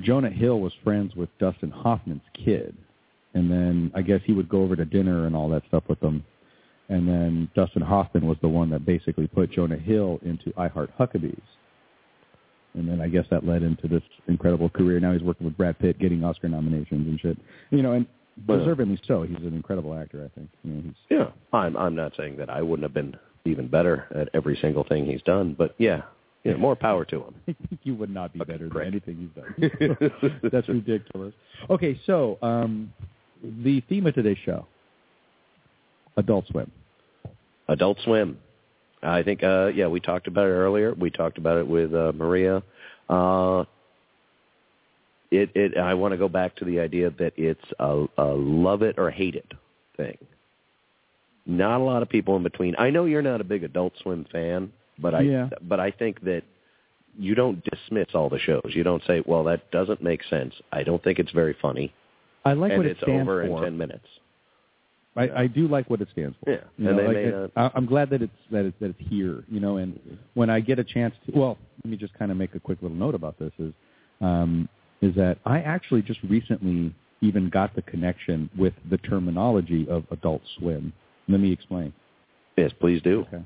Jonah Hill was friends with Dustin Hoffman's kid, and then I guess he would go over to dinner and all that stuff with them. And then Dustin Hoffman was the one that basically put Jonah Hill into I Heart Huckabees. And then I guess that led into this incredible career. Now he's working with Brad Pitt, getting Oscar nominations and shit. You know, and Well- deservedly so. He's an incredible actor, I think. You know, he's yeah, I'm I'm not saying that I wouldn't have been even better at every single thing he's done, but yeah, yeah, more power to him. You would not be Okay, better great. than anything you've done. That's ridiculous. Okay, so um, the theme of today's show, Adult Swim. Adult Swim. I think, uh, yeah, we talked about it earlier. We talked about it with uh, Maria. Uh, it, it. I want to go back to the idea that it's a, a love it or hate it thing. Not a lot of people in between. I know you're not a big Adult Swim fan, but I, Yeah. but I think that you don't dismiss all the shows. You don't say, "Well, that doesn't make sense." I don't think it's very funny, I like and what it it's stands over for. in ten minutes. I, I do like what it stands for. Yeah, You and know, like it- not- I, I'm glad that it's that it's that it's here. You know, and when I get a chance to, well, let me just kind of make a quick little note about this is, um, is that I actually just recently even got the connection with the terminology of Adult Swim. Let me explain. Yes, please do. Okay.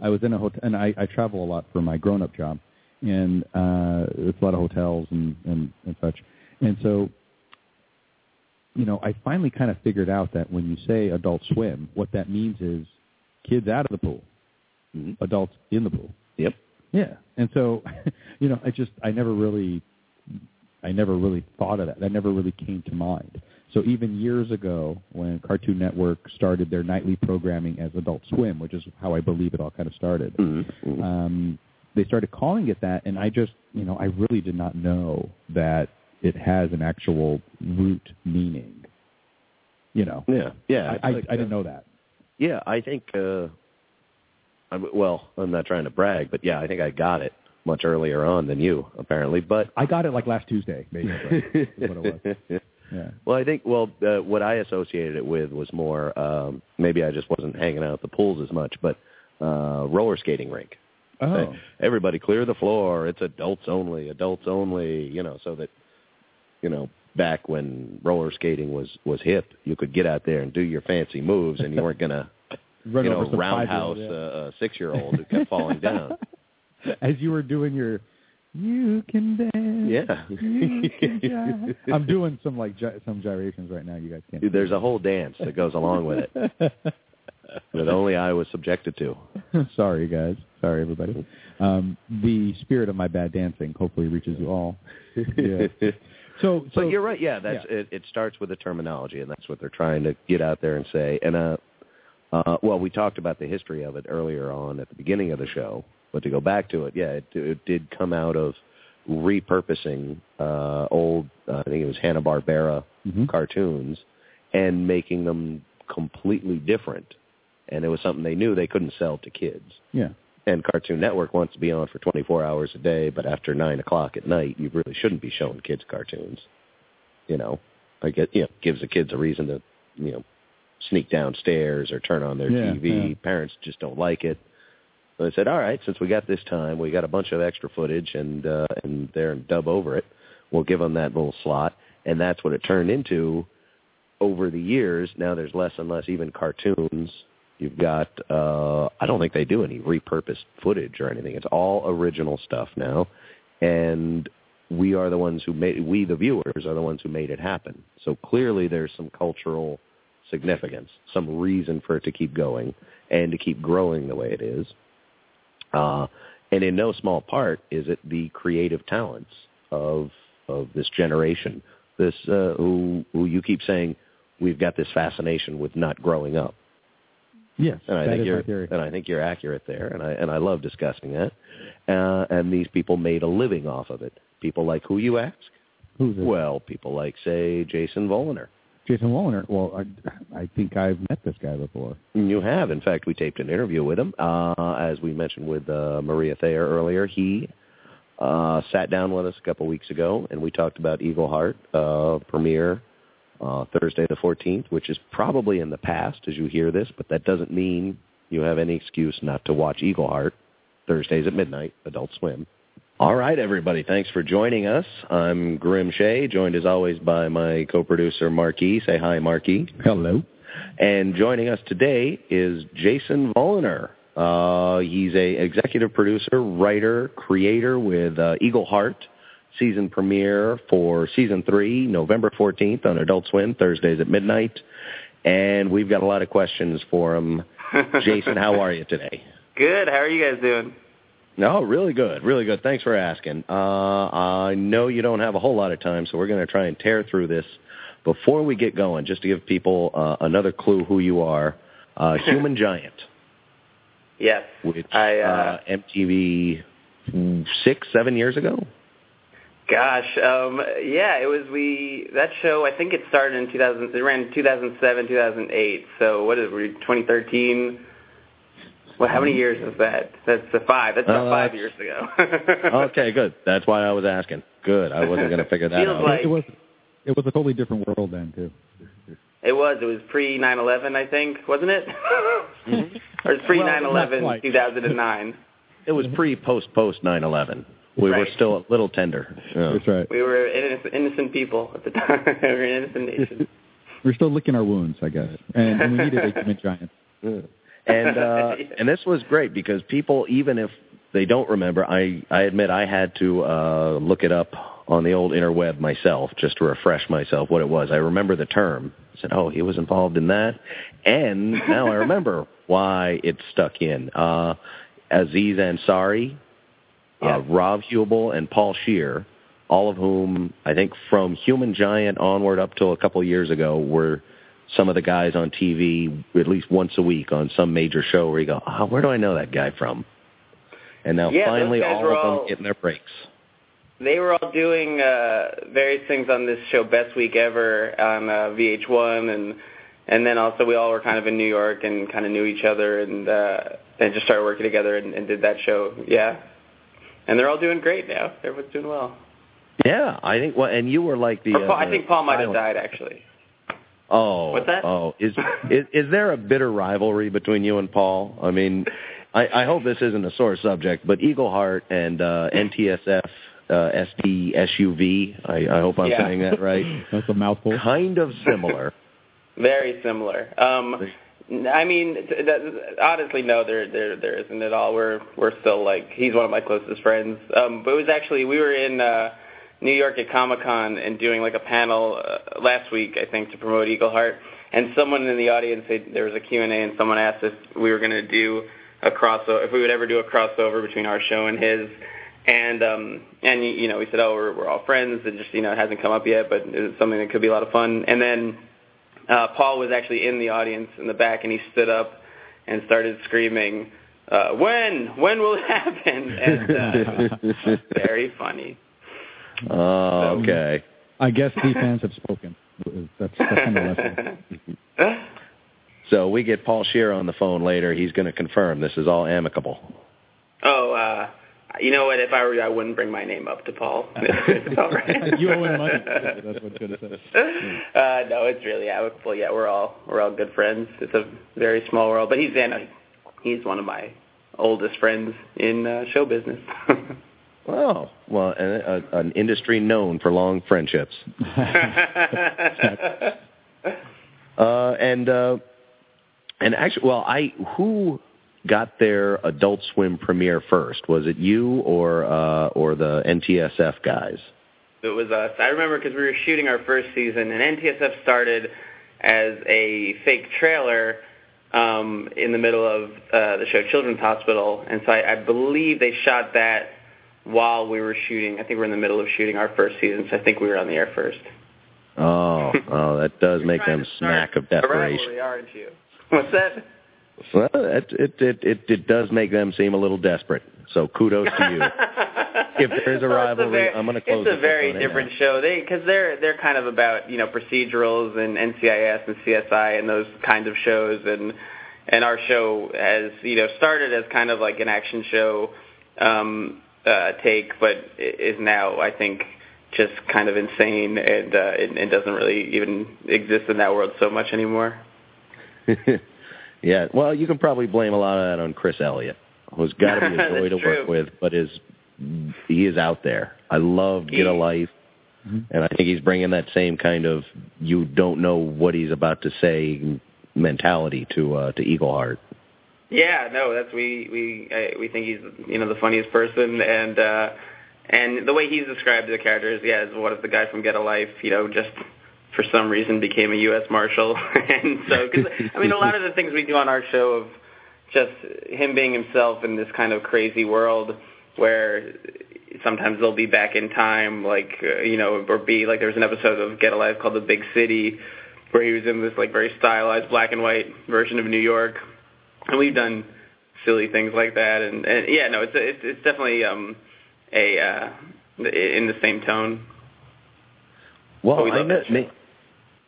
I was in a hotel, and I, I travel a lot for my grown-up job, and uh, it's a lot of hotels and, and, and such. And so, you know, I finally kind of figured out that when you say Adult Swim, what that means is kids out of the pool, Mhm. adults in the pool. Yep. Yeah. And so, you know, I just I never really I never really thought of that. That never really came to mind. So even years ago, when Cartoon Network started their nightly programming as Adult Swim, which is how I believe it all kind of started, Mhm. Mhm. um, they started calling it that, and I just, you know, I really did not know that it has an actual root meaning. You know, Yeah, yeah. I, I, I didn't know that. Yeah, I think. uh I'm, well, I'm not trying to brag, but yeah, I think I got it much earlier on than you, apparently. But I got it like last Tuesday, basically. is what it was. Yeah. Well, I think well, uh, what I associated it with was more um maybe I just wasn't hanging out at the pools as much, but uh roller skating rink. Oh. Say, everybody clear the floor. It's adults only. Adults only. You know, so that you know back when roller skating was was hip, you could get out there and do your fancy moves, and you weren't gonna Run you over know some roundhouse five-year-old, uh, a six year old who kept falling down. As you were doing your, you can dance. Yeah. Can. I'm doing some like gy- some gyrations right now. You guys can't. There's a whole dance that goes along with it that only I was subjected to. Sorry, guys. Sorry, everybody. Um, the spirit of my bad dancing hopefully reaches you all. Yeah. So, so but you're right. Yeah, that's yeah. It, it. Starts with the terminology, and that's what they're trying to get out there and say. And uh, uh, well, we talked about the history of it earlier on at the beginning of the show. But to go back to it, yeah, it, it did come out of repurposing uh, old. Uh, I think it was Hanna Barbera Mhm. cartoons and making them completely different. And it was something they knew they couldn't sell to kids. Yeah. And Cartoon Network wants to be on for 24 hours a day, but after 9 o'clock at night, you really shouldn't be showing kids cartoons. You know, I get, you know, gives the kids a reason to, you know, sneak downstairs or turn on their Yeah, TV. yeah. Parents just don't like it. So they said, all right, since we got this time, we got a bunch of extra footage and, uh, and they're dub over it. We'll give them that little slot. And that's what it turned into over the years. Now there's less and less even cartoons. You've got uh I don't think they do any repurposed footage or anything. It's all original stuff now. And we are the ones who made we the viewers are the ones who made it happen. So clearly there's some cultural significance, some reason for it to keep going and to keep growing the way it is. Uh and in no small part is it the creative talents of of this generation This uh, who who you keep saying we've got this fascination with not growing up. Yes, And I that think is you're my theory. and I think you're accurate there, and I and I love discussing that. Uh, and these people made a living off of it. People like who you ask? Who's this? Well, people like say Jason Voliner. Jason Wallner. Well, I, I think I've met this guy before. You have, in fact, we taped an interview with him. Uh, as we mentioned with uh, Maria Thayer earlier, he uh, sat down with us a couple weeks ago, and we talked about Eagleheart uh, premiere uh, Thursday the 14th, which is probably in the past as you hear this, but that doesn't mean you have any excuse not to watch Eagleheart Thursdays at midnight, Adult Swim. All right, everybody. Thanks for joining us. I'm Grim Shea, joined as always by my co-producer Marquis. Say hi, Marquis. Hello. And joining us today is Jason Voliner. Uh, he's a executive producer, writer, creator with uh, Eagleheart. Season premiere for season three, November 14th on Adult Swim, Thursdays at midnight. And we've got a lot of questions for him. Jason, how are you today? Good. How are you guys doing? No, really good, really good. Thanks for asking. Uh, I know you don't have a whole lot of time, so we're going to try and tear through this. Before we get going, just to give people uh, another clue who you are, uh, Human Giant, Yes. which I, uh, uh, MTV six, seven years ago. Gosh, um, yeah, it was we that show. I think it started in 2000. It ran 2007, 2008. So what is it? we 2013? Well, how many years is that? That's the five. That's about Uh, five years ago. okay, good. That's why I was asking. Good. I wasn't going to figure that out. like- it was it was a totally different world then too. It was. It was pre 9/11, I think, wasn't it? Mm-hmm. or pre Well, 9/11, not 2009. It was pre, post, post 9/11. We were still a little tender. Yeah. That's right. We were innocent, innocent people at the time. we were an innocent nation. We're still licking our wounds, I guess, and, and we needed a human giant. and uh Yeah. and this was great because people even if they don't remember i i admit i had to uh look it up on the old interweb myself just to refresh myself what it was i remember the term i said oh he was involved in that and now i remember why it stuck in uh aziz ansari uh, rob huebel and paul scheer all of whom i think from human giant onward up till a couple of years ago were some of the guys on TV at least once a week on some major show where you go, oh, where do I know that guy from? And now Yeah, finally all of them getting their breaks. They were all doing uh, various things on this show, Best Week Ever, on uh, VH1, and and then also we all were kind of in New York and kind of knew each other, and uh, and just started working together and, and did that show. Yeah, and they're all doing great now. Everyone's doing well. Yeah, I think. Well, and you were like the. Paul, uh, I think Paul might have died actually. Oh, What's that? Oh, is, is is there a bitter rivalry between you and Paul? I mean, I, I hope this isn't a sore subject, but Eagleheart and uh, NTSF uh, SDSUV. I, I hope I'm Yeah. saying that right. That's a mouthful. kind of similar. Very similar. Um, I mean, honestly, no, there, there, there isn't at all. We're, we're still like he's one of my closest friends. Um, but it was actually we were in uh, New York at Comic Con and doing like a panel uh, last week, I think, to promote Eagleheart. And someone in the audience, they, there was a Q and A, and someone asked if we were going to do a crossover, if we would ever do a crossover between our show and his. And um, and you know, we said, oh, we're, we're all friends. and just you know, it hasn't come up yet, but it's something that could be a lot of fun. And then uh, Paul was actually in the audience in the back, and he stood up and started screaming, uh, "When? When will it happen?" And uh, very funny. Oh, okay. I guess the fans have spoken. That's, that's kind of lesson. So we get Paul Scheer on the phone later. He's going to confirm this is all amicable. oh, uh, you know what? If I were you, I wouldn't bring my name up to Paul. it's all right. You owe him money. That's what should have said. Uh, no, it's really amicable. Yeah, we're all we're all good friends. It's a very small world, but he's in. know, he's one of my oldest friends in uh, show business. Oh, well, an, a, an industry known for long friendships. Uh, and uh, and actually, well, I who got their Adult Swim premiere first? Was it you or uh, or the NTSF guys? It was us. I remember because we were shooting our first season, and NTSF started as a fake trailer um, in the middle of uh, the show Children's Hospital, and so I, I believe they shot that while we were shooting. I think we were in the middle of shooting our first season, so I think we were on the air first. Oh, oh, that does make them smack of desperation. rivalry, aren't you? What's that? Well, it, it it it it does make them seem a little desperate. So kudos to you. If there's a Well, it's rivalry, very- I'm gonna close It's a very book on it different now. show. They because they're they're kind of about you know procedurals and NCIS and CSI and those kinds of shows and and our show has you know started as kind of like an action show um uh take but is now I think just kind of insane and uh it, it doesn't really even exist in that world so much anymore. yeah, well, you can probably blame a lot of that on Chris Elliott, who's got to be a joy That's to work true. with, but is he is out there. I love Get a He- Life, and I think he's bringing that same kind of you don't know what he's about to say mentality to uh, to Eagleheart. Yeah, no, that's we we uh, we think he's you know the funniest person, and uh, and the way he's described the character is yeah, is what if the guy from Get a Life, you know, just for some reason became a U.S. Marshal, and so because I mean a lot of the things we do on our show of just him being himself in this kind of crazy world where sometimes they'll be back in time, like uh, you know, or be like there was an episode of Get a Life called The Big City, where he was in this like very stylized black and white version of New York, and we've done silly things like that, and, and yeah, no, it's it's, it's definitely um a uh, in the same tone. Well, Oh, we I know, that show. may, may,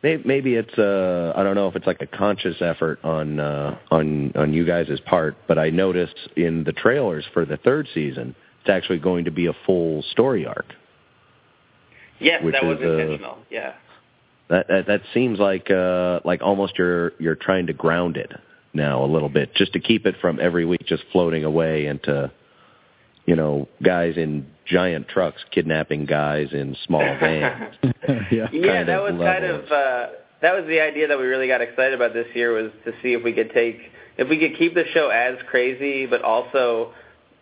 maybe it's uh I don't know if it's like a conscious effort on uh on on you guys' part, but I noticed in the trailers for the third season, it's actually going to be a full story arc. Yes, Which that was is, uh, intentional. Yeah. That that, that seems like uh like almost you're you're trying to ground it now a little bit, just to keep it from every week just floating away into you know guys in giant trucks kidnapping guys in small vans. yeah. Yeah, that of was kind of uh, that was the idea that we really got excited about this year was to see if we could take if we could keep the show as crazy, but also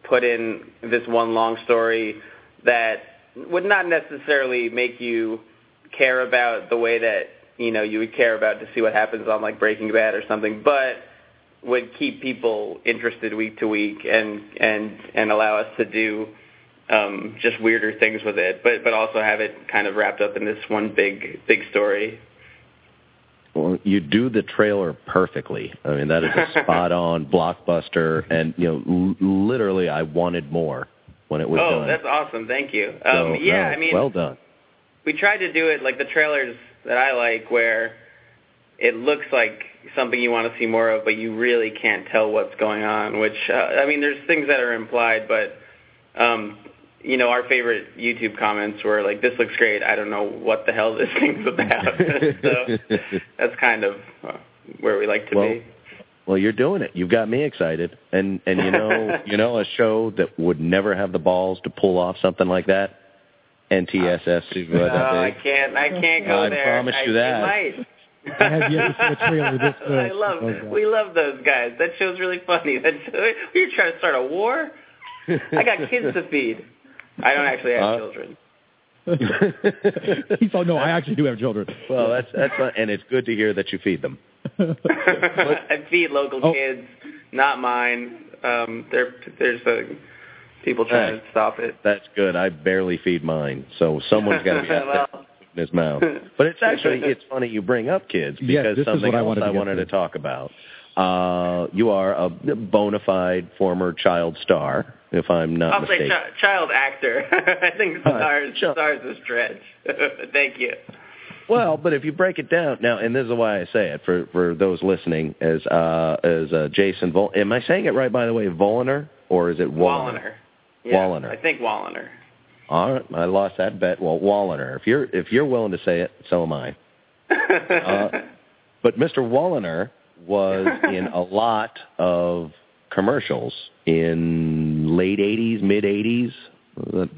put in this one long story that would not necessarily make you care about the way that you know you would care about to see what happens on like Breaking Bad or something, but would keep people interested week to week and and and allow us to do um, just weirder things with it, but but also have it kind of wrapped up in this one big big story. Well, you do the trailer perfectly. I mean, that is a spot on blockbuster, and you know, l- literally, I wanted more when it was oh, done. that's awesome! Thank you. Um, So, yeah, no, I mean, well done. we tried to do it like the trailers that I like, where it looks like something you want to see more of, but you really can't tell what's going on. Which uh, I mean, there's things that are implied, but um, you know, our favorite YouTube comments were like, "This looks great. I don't know what the hell this thing's about." so that's kind of uh, where we like to Well, be. Well, you're doing it. You've got me excited, and and you know, you know, a show that would never have the balls to pull off something like that. NTSS. No, I can't. I can't go I there. I promise I, you it that. Might. I have yet to see a trailer this good. I love. God. we love those guys. That show's really funny. That show, you're trying to start a war. I got kids to feed. I don't actually have Uh, children. He's oh no, I actually do have children. Well, that's that's fun, and it's good to hear that you feed them. I feed local Oh. kids, not mine. Um, there, there's uh, people trying Hey. to stop it. That's good. I barely feed mine, so someone's got to be out there Well. In his mouth. But it's actually it's funny you bring up kids because this something what I else wanted to I wanted to. to talk about. Uh, you are a bona fide former child star, if I'm not I'll say mistaken. child actor. I think All right. stars Sure. stars is stretch. Thank you. Well, but if you break it down now, and this is why I say it for for those listening, as uh, as uh, Jason Vol. Am I saying it right? By the way, Voliner or is it Walliner? Walliner. Yeah, Walliner. I think Walliner. All right, I lost that bet. Well, Walliner. If you're if you're willing to say it, so am I. Uh, but Mr. Walliner was in a lot of commercials in late '80s, mid '80s,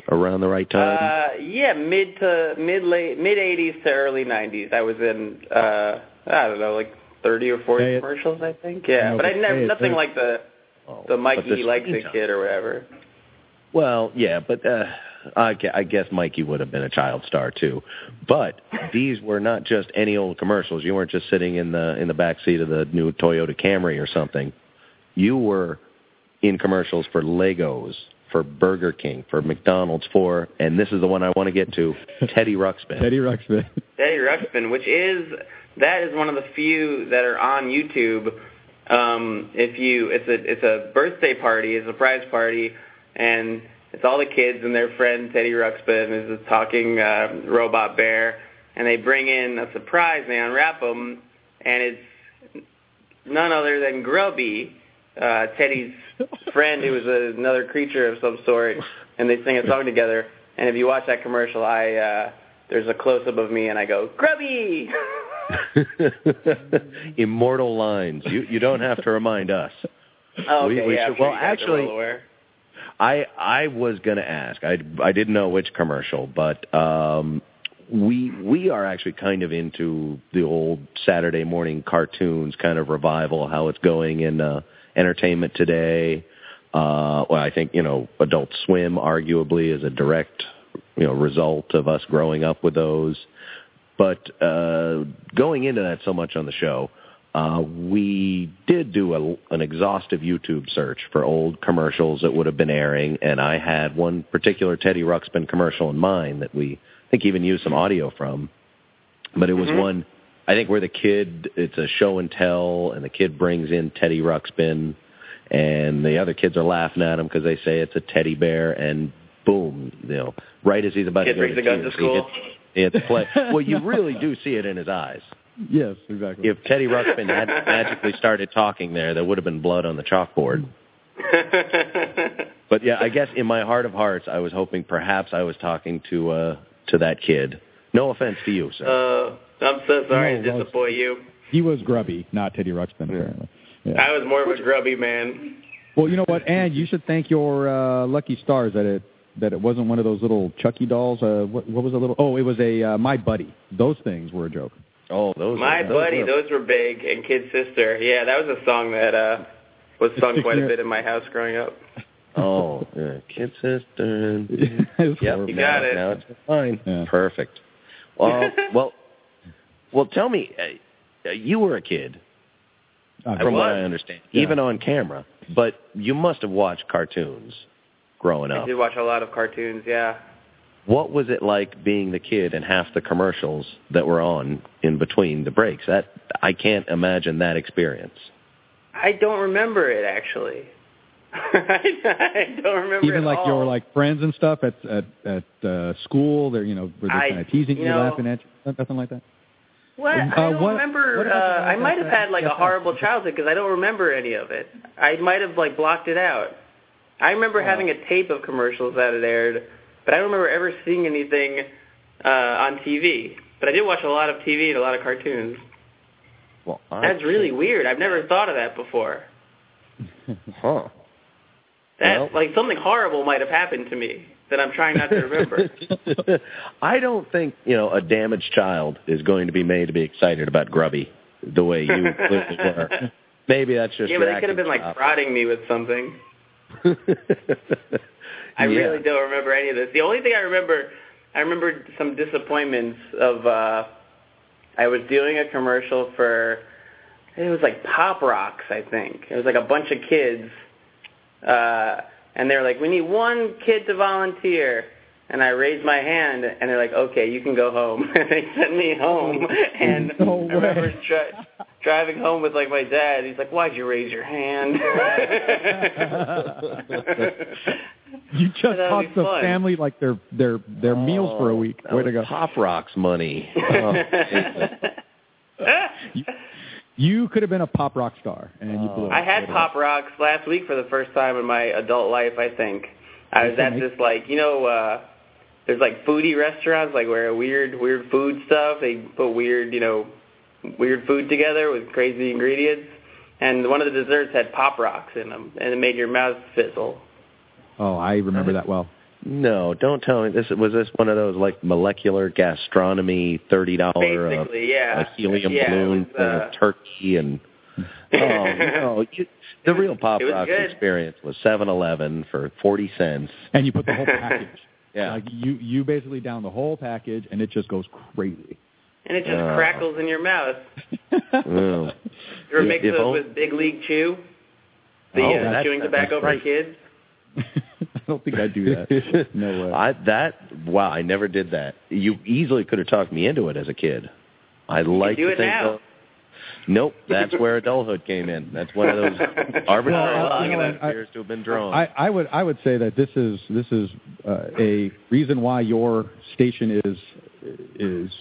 around the right time. Uh, yeah, mid to mid late mid eighties to early nineties. I was in uh I don't know, like thirty or forty Say it. commercials I think. Yeah. No, but I never it, nothing it. like the the Mikey likes it kid or whatever. Well, yeah, but uh, I, I guess Mikey would have been a child star too. But these were not just any old commercials. You weren't just sitting in the in the back seat of the new Toyota Camry or something. You were in commercials for Legos, for Burger King, for McDonald's, for and this is the one I want to get to, Teddy Ruxpin. Teddy Ruxpin. Teddy Ruxpin, which is that is one of the few that are on YouTube. Um, if you, it's a it's a birthday party, it's a surprise party, and it's all the kids and their friend Teddy Ruxpin is a talking uh, robot bear, and they bring in a surprise. And they unwrap them, and it's none other than Grubby, uh, Teddy's friend, who is another creature of some sort, and they sing a song together. And if you watch that commercial, I uh, there's a close up of me, and I go Grubby. Immortal lines. You you don't have to remind us. Oh, okay, we yeah, should- sure well, you guys are actually-. I I was gonna ask. I I didn't know which commercial, but um, we we are actually kind of into the old Saturday morning cartoons kind of revival. How it's going in uh, entertainment today. Uh, well, I think you know Adult Swim arguably is a direct you know result of us growing up with those. But uh, going into that so much on the show, uh, we did do a, an exhaustive YouTube search for old commercials that would have been airing, and I had one particular Teddy Ruxpin commercial in mind that we I think even used some audio from. But it was Mhm. one I think where the kid it's a show and tell, and the kid brings in Teddy Ruxpin, and the other kids are laughing at him because they say it's a teddy bear, and boom, you know, right as he's about Kid to go brings to a gun to tears, he school. hits- he hits play. well, you really do see it in his eyes. Yes, exactly. If Teddy Ruxpin had magically started talking there, there would have been blood on the chalkboard. But yeah, I guess in my heart of hearts, I was hoping perhaps I was talking to uh to that kid. No offense to you, sir. uh, I'm so sorry No, to well, disappoint you. he was grubby, not Teddy Ruxpin. Apparently. Yeah. I was more of a grubby man. Well, you know what, and you should thank your uh, lucky stars that it that it wasn't one of those little Chucky dolls. Uh, what, what was a little? Oh, it was a uh, My Buddy. Those things were a joke. Oh, those My those buddy, were- those were big, and Kid Sister. Yeah, that was a song that uh was sung quite a bit in my house growing up. Oh, yeah. kid sister. It's Yep, horrible. You got now, it. Now it's fine. Yeah. Perfect. Well, well, well. Tell me, uh, you were a kid, Uh, from what was. I understand, Yeah. even on camera. But you must have watched cartoons growing I up. did watch a lot of cartoons. Yeah. What was it like being the kid and half the commercials that were on in between the breaks? That I can't imagine that experience. I don't remember it actually. I don't remember Even at like all. your like friends and stuff at at at uh, school. They're you know were they I- kind of teasing you you, know- laughing at you, nothing like that. What? Uh, I don't what- remember. what uh, I might have had like a horrible childhood because I don't remember any of it. I might have like blocked it out. I remember having a tape of commercials that had aired, but I don't remember ever seeing anything uh, on TV. But I did watch a lot of TV and a lot of cartoons. Well, I That's really weird. I've never thought of that before. huh. That Well- like something horrible might have happened to me that I'm trying not to remember. I don't think you know a damaged child is going to be made to be excited about Grubby the way you clearly were. Maybe that's just yeah, but they could have been like prodding me with something. I Yeah. really don't remember any of this. The only thing I remember, I remember some disappointments of. uh I was doing a commercial for. It was like Pop Rocks, I think. It was like a bunch of kids, uh, and they were like, "We need one kid to volunteer." And I raised my hand, and they're like, "Okay, you can go home." and they sent me home, and No I remember way. Dri- driving home with like my dad. He's like, "Why'd you raise your hand?" You just That'd cost the fun. family like their their their meals for a week. That Way to go! Pop Rocks money. Oh, Jesus. You could have been a pop rock star, and you blew it. I had Way Pop Rocks last week for the first time in my adult life, I think. I was at this like you know, uh there's like foodie restaurants like where weird weird food stuff. They put weird, you know, weird food together with crazy ingredients. And one of the desserts had Pop Rocks in them, and it made your mouth fizzle. Oh, I remember that well. No, don't tell me. This was this one of those like molecular gastronomy thirty dollar uh, Basically, yeah. a helium yeah, balloon was, full uh, of turkey and oh no, you, the real Pop it Rocks experience was Seven Eleven for forty cents. And you put the whole package. Yeah. Like you you basically down the whole package, and it just goes crazy. And it just Uh. crackles in your mouth. You ever If- mix it on- with Big League Chew? The Oh, uh, that's- chewing that's tobacco for right. kids? don't think I'd do that. No way. I that wow, I never did that. You easily could have talked me into it as a kid. I like do to it think now. of- Nope, that's where adulthood came in. That's one of those arbitrary Well, lines you know, that I- appears to have been drawn. I, I would I would say that this is this is uh, a reason why your station is is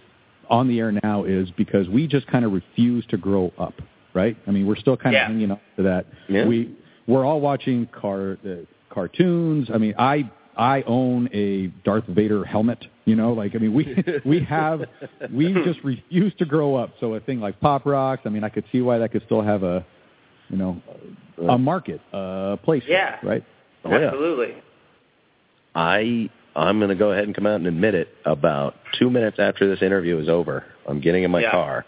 on the air now is because we just kind of refuse to grow up, right? I mean, we're still kind of Yeah. hanging on to that. Yeah. We we're all watching car uh, cartoons. I mean, I I own a Darth Vader helmet. You know, like I mean, we we have we just refuse to grow up. So a thing like Pop Rocks, I mean, I could see why that could still have a you know a market, a place, Yeah. right? Oh, yeah. Absolutely. I I'm going to go ahead and come out and admit it. About two minutes after this interview is over, I'm getting in my Yeah. car.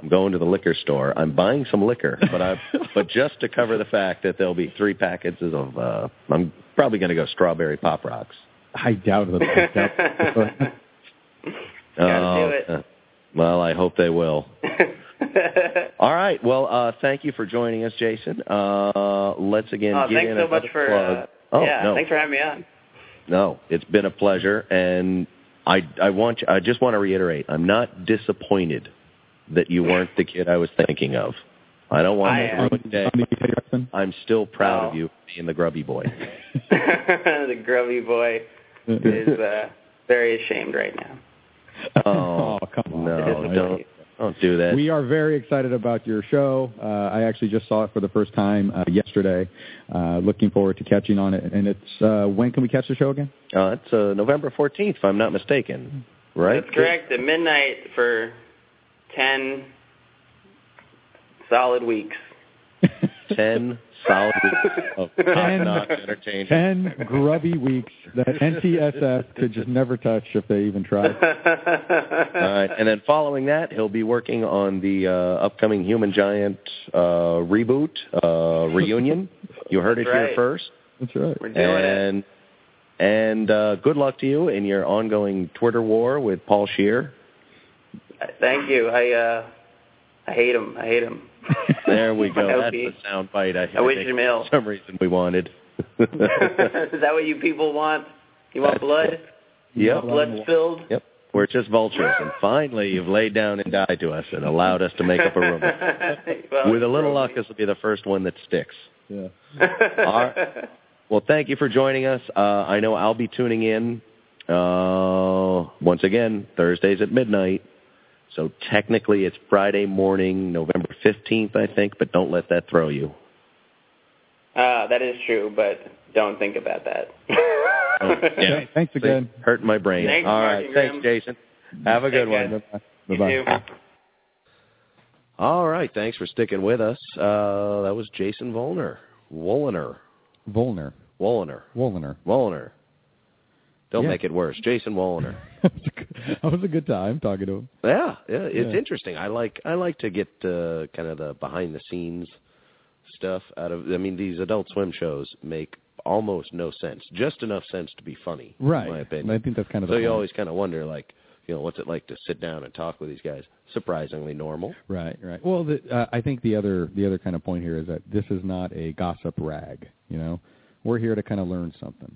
I'm going to the liquor store. I'm buying some liquor, but I but just to cover the fact that there'll be three packets of. uh I'm probably going to go strawberry pop rocks. I doubt it. I doubt it. Gotta do it. uh, well, I hope they will. All right. Well, uh, thank you for joining us, Jason. Uh, let's again oh, get thanks in so another much for. plug. Uh, oh yeah, no, thanks for having me on. No, it's been a pleasure, and I I want you, I just want to reiterate, I'm not disappointed that you weren't the kid I was thinking of. I don't want I to am. ruin the day. On the I'm still proud No. of you for being the grubby boy. the grubby boy is uh, very ashamed right now. Oh, Oh, come on. no, don't don't do that. We are very excited about your show. Uh, I actually just saw it for the first time uh, yesterday. Uh, looking forward to catching on it. And it's uh, when can we catch the show again? Uh, it's uh, November 14th, if I'm not mistaken. Right? That's correct. At midnight for ten solid weeks. Ten solid weeks of top-notch entertainment. Ten grubby weeks that NTSF could just never touch if they even tried. All right, and then following that, he'll be working on the uh, upcoming Human Giant uh, reboot uh, reunion. You heard it That's here first. That's right. We're doing it. And and uh, good luck to you in your ongoing Twitter war with Paul Scheer. Thank you. I uh, I hate him. I hate him. There we go. I That's the sound bite. I, I wish think him ill. For some reason we wanted. Is that what you people want? You want blood? yep. Blood spilled? Yep. We're just vultures, and finally you've laid down and died to us and allowed us to make up a rumor. well, With a little luck, this will be the first one that sticks. Yeah. All right. Well, thank you for joining us. Uh, I know I'll be tuning in uh, once again Thursdays at midnight. So technically, it's Friday morning, November fifteenth, I think. But don't let that throw you. Uh, that is true, but don't think about that. Yeah. Thanks again. See, hurt my brain. Thanks, All Mark right. and Thanks, Jason. Have a good Take one. care. Bye You bye. All right. Thanks for sticking with us. Uh, that was Jason Volner. Wolliner. Volner. Wolliner. Wolliner. Wolliner. Don't Yeah. make it worse. Jason Woliner. that was a good time talking to him. Yeah, yeah, it's Yeah. interesting. I like I like to get uh, kind of the behind the scenes stuff out of. I mean, these Adult Swim shows make almost no sense, just enough sense to be funny. Right. In my opinion. I think that's kind of so you point. always kind of wonder, like, you know, what's it like to sit down and talk with these guys? Surprisingly normal. Right, right. Well, the, uh, I think the other the other kind of point here is that this is not a gossip rag. You know, we're here to kind of learn something.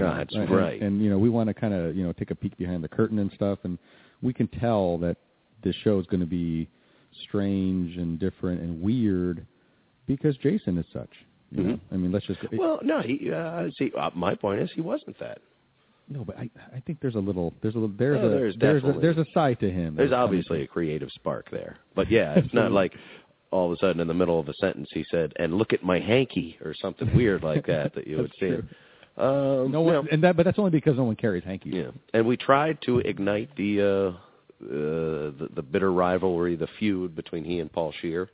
Know, that's and, right. And, you know, we want to kind of you know take a peek behind the curtain and stuff, and we can tell that this show is going to be strange and different and weird because Jason is such. You know, I mean, let's just. Mm-hmm. Well, no, he. Uh, see, uh, my point is, he wasn't that. no, but I I think there's a little there's a little there's Well, a there's a, there's a side to him. There's obviously a creative spark there, but yeah, it's not like all of a sudden in the middle of a sentence he said, "And look at my hanky" or something weird like that that you would see. true. Um, No one, and that, but that's only because no one carries hankies. Yeah, and we tried to ignite the uh, uh, the, the bitter rivalry, the feud between he and Paul Scheer.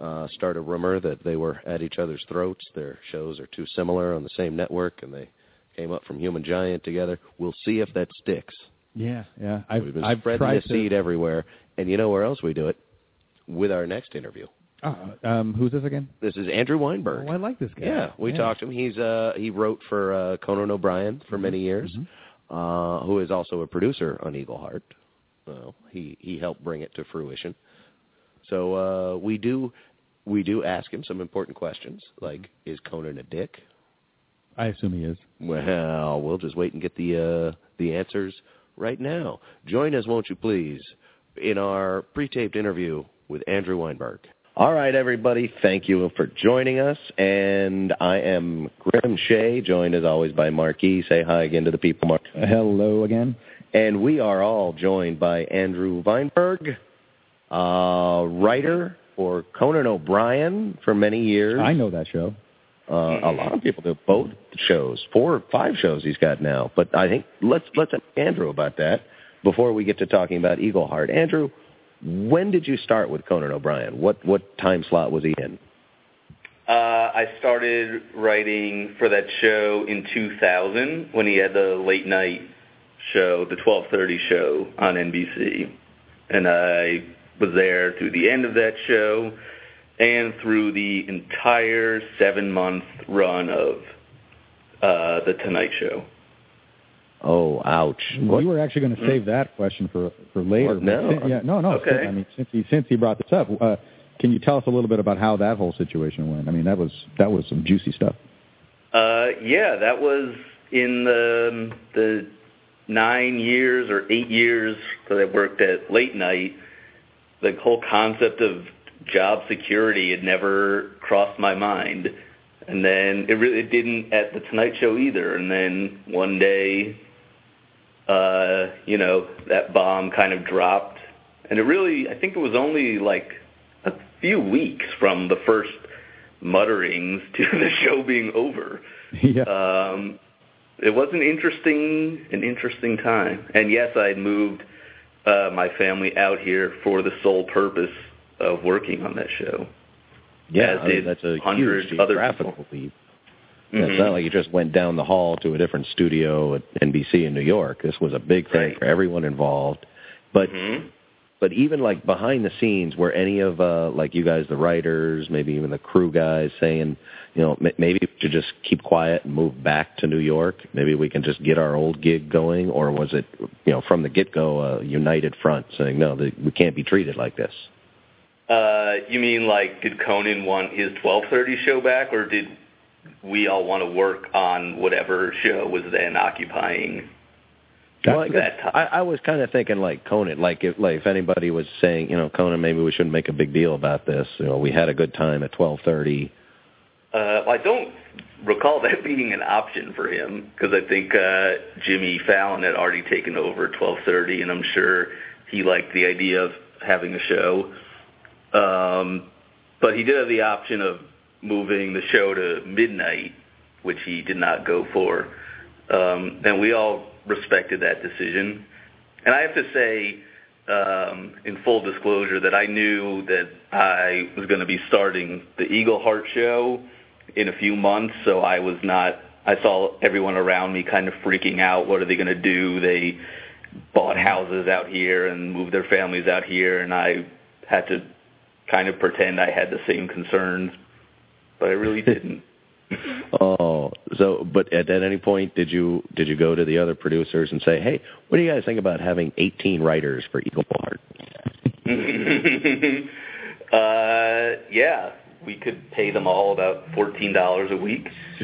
Uh, start a rumor that they were at each other's throats. Their shows are too similar on the same network, and they came up from Human Giant together. We'll see if that sticks. Yeah, yeah. I've We've been I've spreading the seed everywhere, and you know where else we do it? With our next interview. Uh, um, who's this again? This is Andrew Weinberg. Oh, I like this guy. Yeah, we talked to him. He's uh he wrote for uh Conan O'Brien for many years, uh who is also a producer on Eagleheart. Well, he he helped bring it to fruition. So uh we do we do ask him some important questions like is Conan a dick? I assume he is. Well, we'll just wait and get the uh, the answers right now. Join us, won't you please, in our pre-taped interview with Andrew Weinberg. All right, everybody, thank you for joining us. And I am Grim Shea, joined as always by Marquis. Say hi again to the people, Mark. Hello again. And we are all joined by Andrew Weinberg, uh, writer for Conan O'Brien for many years. I know that show. Uh, a lot of people do both shows, four or five shows he's got now. But I think let's let's ask Andrew about that before we get to talking about Eagleheart. Andrew, when did you start with Conan O'Brien? What what time slot was he in? Uh, I started writing for that show in 2000 when he had the late night show, the 12:30 show on NBC, and I was there through the end of that show and through the entire seven-month run of uh, the Tonight Show. Oh, ouch! What? We were actually going to save that question for for later. What? No. yeah, no, no. Okay. I mean, since he since he brought this up, uh, can you tell us a little bit about how that whole situation went? I mean, that was that was some juicy stuff. Uh, yeah, that was in the the nine years or eight years that I worked at late night. The whole concept of job security had never crossed my mind, and then it really it didn't at the Tonight Show either. And then one day, that bomb kind of dropped, and it really I think it was only like a few weeks from the first mutterings to the show being over yeah. um, it was an interesting an interesting time. And yes, I had moved uh, my family out here for the sole purpose of working on that show. yeah, I mean, that's a huge other geographical people. leap. Yeah, It's not like you just went down the hall to a different studio at NBC in New York. This was a big thing Right. for everyone involved. But Mhm. but even like behind the scenes, were any of uh like you guys, the writers, maybe even the crew guys, saying, you know, m- maybe we should just keep quiet and move back to New York. Maybe we can just get our old gig going, or was it, you know, from the get go, a united front saying, no, the, we can't be treated like this. Uh, you mean like did Conan want his 12:30 show back, or did we all want to work on whatever show was then occupying Well, I, that guess time? I, I was kind of thinking like Conan, like if like if anybody was saying, you know, Conan, maybe we shouldn't make a big deal about this. You know, we had a good time at twelve thirty. Uh, I don't recall that being an option for him because I think uh, Jimmy Fallon had already taken over at 12:30, and I'm sure he liked the idea of having a show. Um, but he did have the option of moving the show to midnight, which he did not go for. Um, and we all respected that decision. And I have to say, um, in full disclosure, that I knew that I was going to be starting the Eagleheart show in a few months, so I was not. I saw everyone around me kind of freaking out. What are they going to do? They bought houses out here and moved their families out here, and I had to kind of pretend I had the same concerns, but I really didn't. Oh, so but at, at any point did you did you go to the other producers and say, hey, what do you guys think about having eighteen writers for Eagleheart? uh, yeah, we could pay them all about fourteen dollars a week.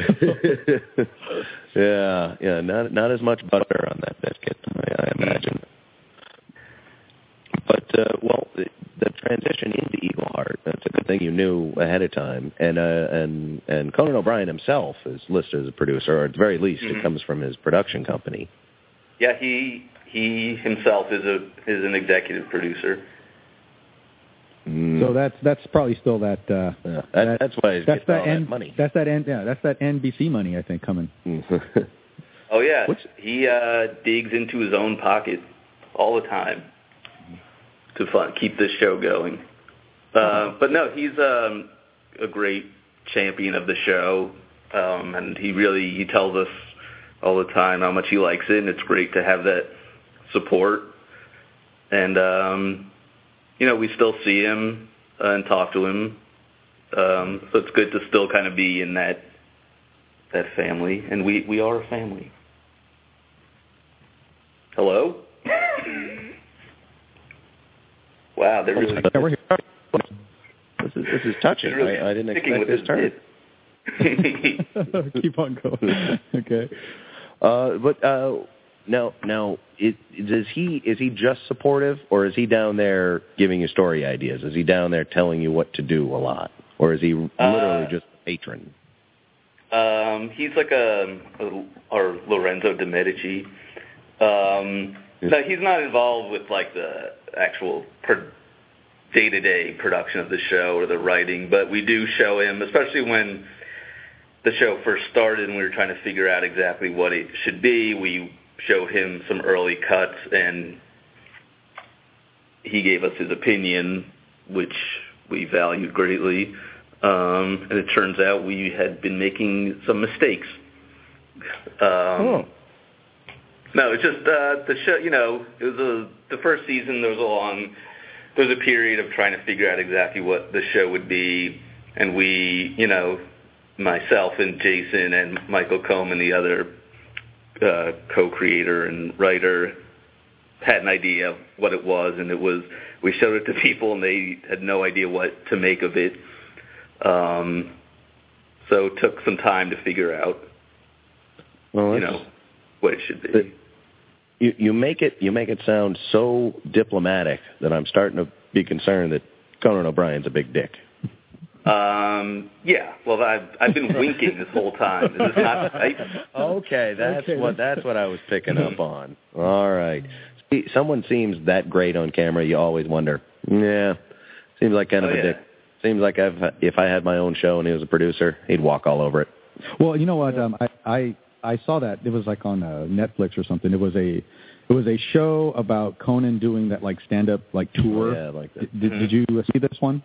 yeah, yeah, not not as much butter on that biscuit, I, I imagine. But uh, well, the, the transition into Eagle Heart, that's a good thing you knew ahead of time. And uh, and and Conan O'Brien himself is listed as a producer, or at the very least, Mhm. it comes from his production company. Yeah, he he himself is a is an executive producer. Mm. So that's that's probably still that. Uh, Yeah, that, that's why he's that's getting that all that money. That's that N, yeah. That's that NBC money I think coming. Oh yeah, What's- he uh, digs into his own pocket all the time to fun, keep this show going. Uh, but no, he's um, a great champion of the show, um, and he really he tells us all the time how much he likes it, and it's great to have that support. And um, you know, we still see him uh, and talk to him, um, so it's good to still kind of be in that that family, and we we are a family. Hello. Wow, they're really Yeah, we're here. this is this is touching. really I, I didn't expect with this turn. Keep on going. okay. Uh, but uh, now, now, it, does he is he just supportive, or is he down there giving you story ideas? Is he down there telling you what to do a lot, or is he literally Uh, just a patron? Um, he's like a, a or Lorenzo de Medici. Um, no, he's not involved with like the actual day-to-day production of the show or the writing, but we do show him, especially when the show first started and we were trying to figure out exactly what it should be. We showed him some early cuts, and he gave us his opinion, which we valued greatly. Um, and it turns out we had been making some mistakes. Um, No, it's just uh, the show. You know, it was a the first season. There was a long, there was a period of trying to figure out exactly what the show would be, and we, you know, myself and Jason and Michael Koman, the other uh, co-creator and writer, had an idea of what it was, and it was we showed it to people, and they had no idea what to make of it. Um, so it took some time to figure out, Well, you know, what it should be. But- you you make it you make it sound so diplomatic that I'm starting to be concerned that Conan O'Brien's a big dick. Um, yeah. Well, I've I've been winking this whole time. Is this not right? Okay, that's Okay, what that's what I was picking up on. All right. See, someone seems that great on camera, you always wonder. Yeah, seems like kind of Oh, a yeah. dick. Seems like I've if I had my own show and he was a producer, he'd walk all over it. Well, you know what? Um, I, I I saw that it was like on uh, Netflix or something. It was a it was a show about Conan doing that like stand up like tour. Yeah, like that. Did, did you see this one?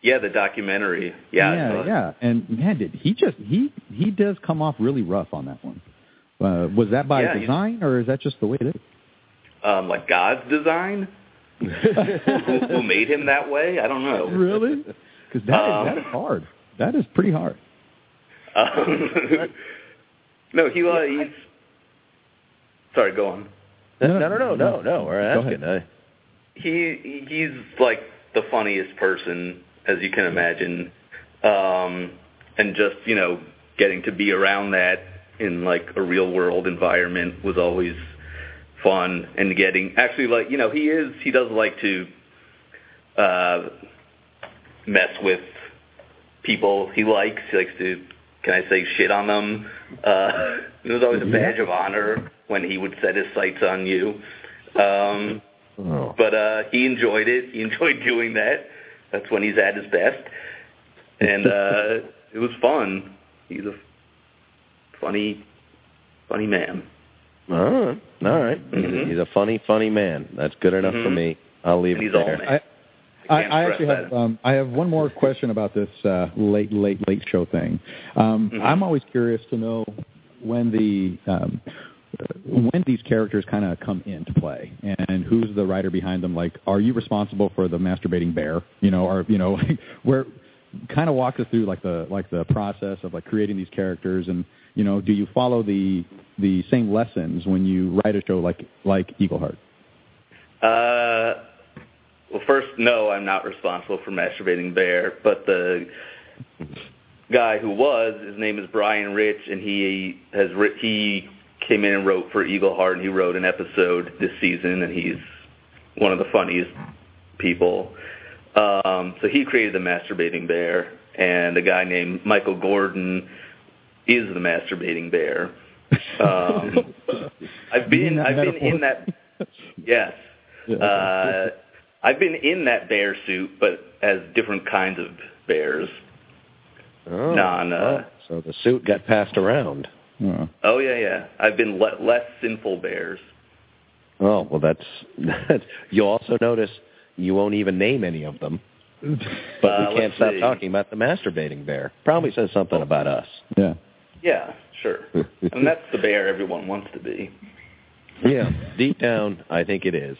Yeah, the documentary. Yeah. Yeah, yeah. And man, did he just he he does come off really rough on that one. Uh, was that by Yeah, design or is that just the way it is? Um, like God's design. who, who made him that way? I don't know. really? Because that, Um, is, that is hard. That is pretty hard. Um, no, he uh, he's. Sorry, go on. No, no, no, no, no. no we're asking. I, he he's like the funniest person as you can imagine um and just you know getting to be around that in like a real world environment was always fun and getting actually like you know he is he does like to uh mess with people he likes he likes to can I say shit on them uh it was always a badge of honor when he would set his sights on you um oh. but uh he enjoyed it. He enjoyed doing that. That's when he's at his best. And uh it was fun. He's a funny funny man. All right, all right. Mhm. He's a funny, funny man. That's good enough for Mhm. me. I'll leave And it there. I, I I, can't I stress actually have um, I have one more question about this uh, late late late show thing. Um, Mhm. I'm always curious to know when the um, when these characters kind of come into play and who's the writer behind them. Like, are you responsible for the masturbating bear? You know, or you know, where kind of walk us through like the like the process of like creating these characters and you know, do you follow the the same lessons when you write a show like like Eagleheart? Uh well first no, I'm not responsible for masturbating bear, but the guy who was, his name is Brian Rich and he has he came in and wrote for Eagleheart and he wrote an episode this season and he's one of the funniest people. Um, so he created the masturbating bear, and a guy named Michael Gordon is the masturbating bear. Um, I've been I've been in that. Yes, uh, I've been in that bear suit, but as different kinds of bears. Oh, Non, uh, oh, so the suit got passed around. Uh, Oh yeah, yeah. I've been le- less sinful bears. Oh well, that's, that's. You'll also notice you won't even name any of them, but Uh, we can't stop see. talking about the masturbating bear. Probably says something about us. yeah. Yeah, sure. and that's the bear everyone wants to be. Yeah, deep down, I think it is.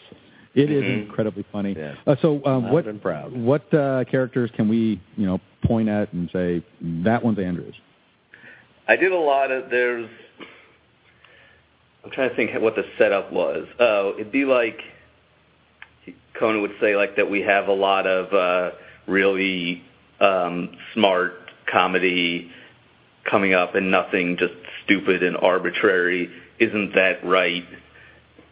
It is Mhm. incredibly funny. Yeah. Uh, so, um, what what uh, characters can we, you know, point at and say that one's Andrews? I did a lot of there's. I'm trying to think what the setup was. Oh, it'd be like Conan would say like that we have a lot of uh, really um, smart comedy coming up and nothing just stupid and arbitrary. Isn't that right?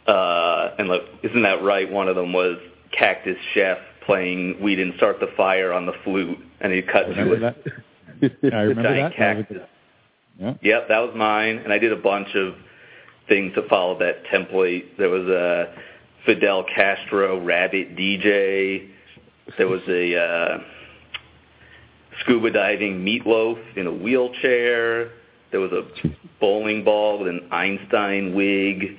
Uh, and look, isn't that right? One of them was Cactus Chef playing "We Didn't Start the Fire" on the flute, and he cut to it. I remember that. cactus. Yeah. Yep, that was mine, and I did a bunch of things to follow that template. There was a Fidel Castro rabbit DJ. There was a uh, scuba diving meatloaf in a wheelchair. There was a bowling ball with an Einstein wig.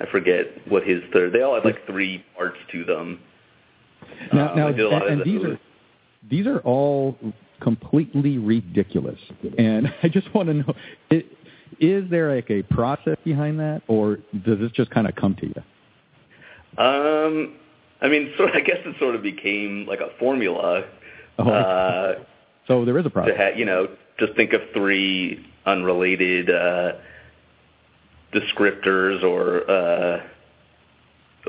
I forget what his third. They all had like three parts to them. Now, Um, now I did a lot and, of and these are these are all completely ridiculous, and I just want to know: i- is there like a process behind that, or does this just kind of come to you? Um, I mean, sort. I guess it sort of became like a formula. Oh, Uh, so there is a process. to ha- you know, just think of three unrelated uh, descriptors or, uh,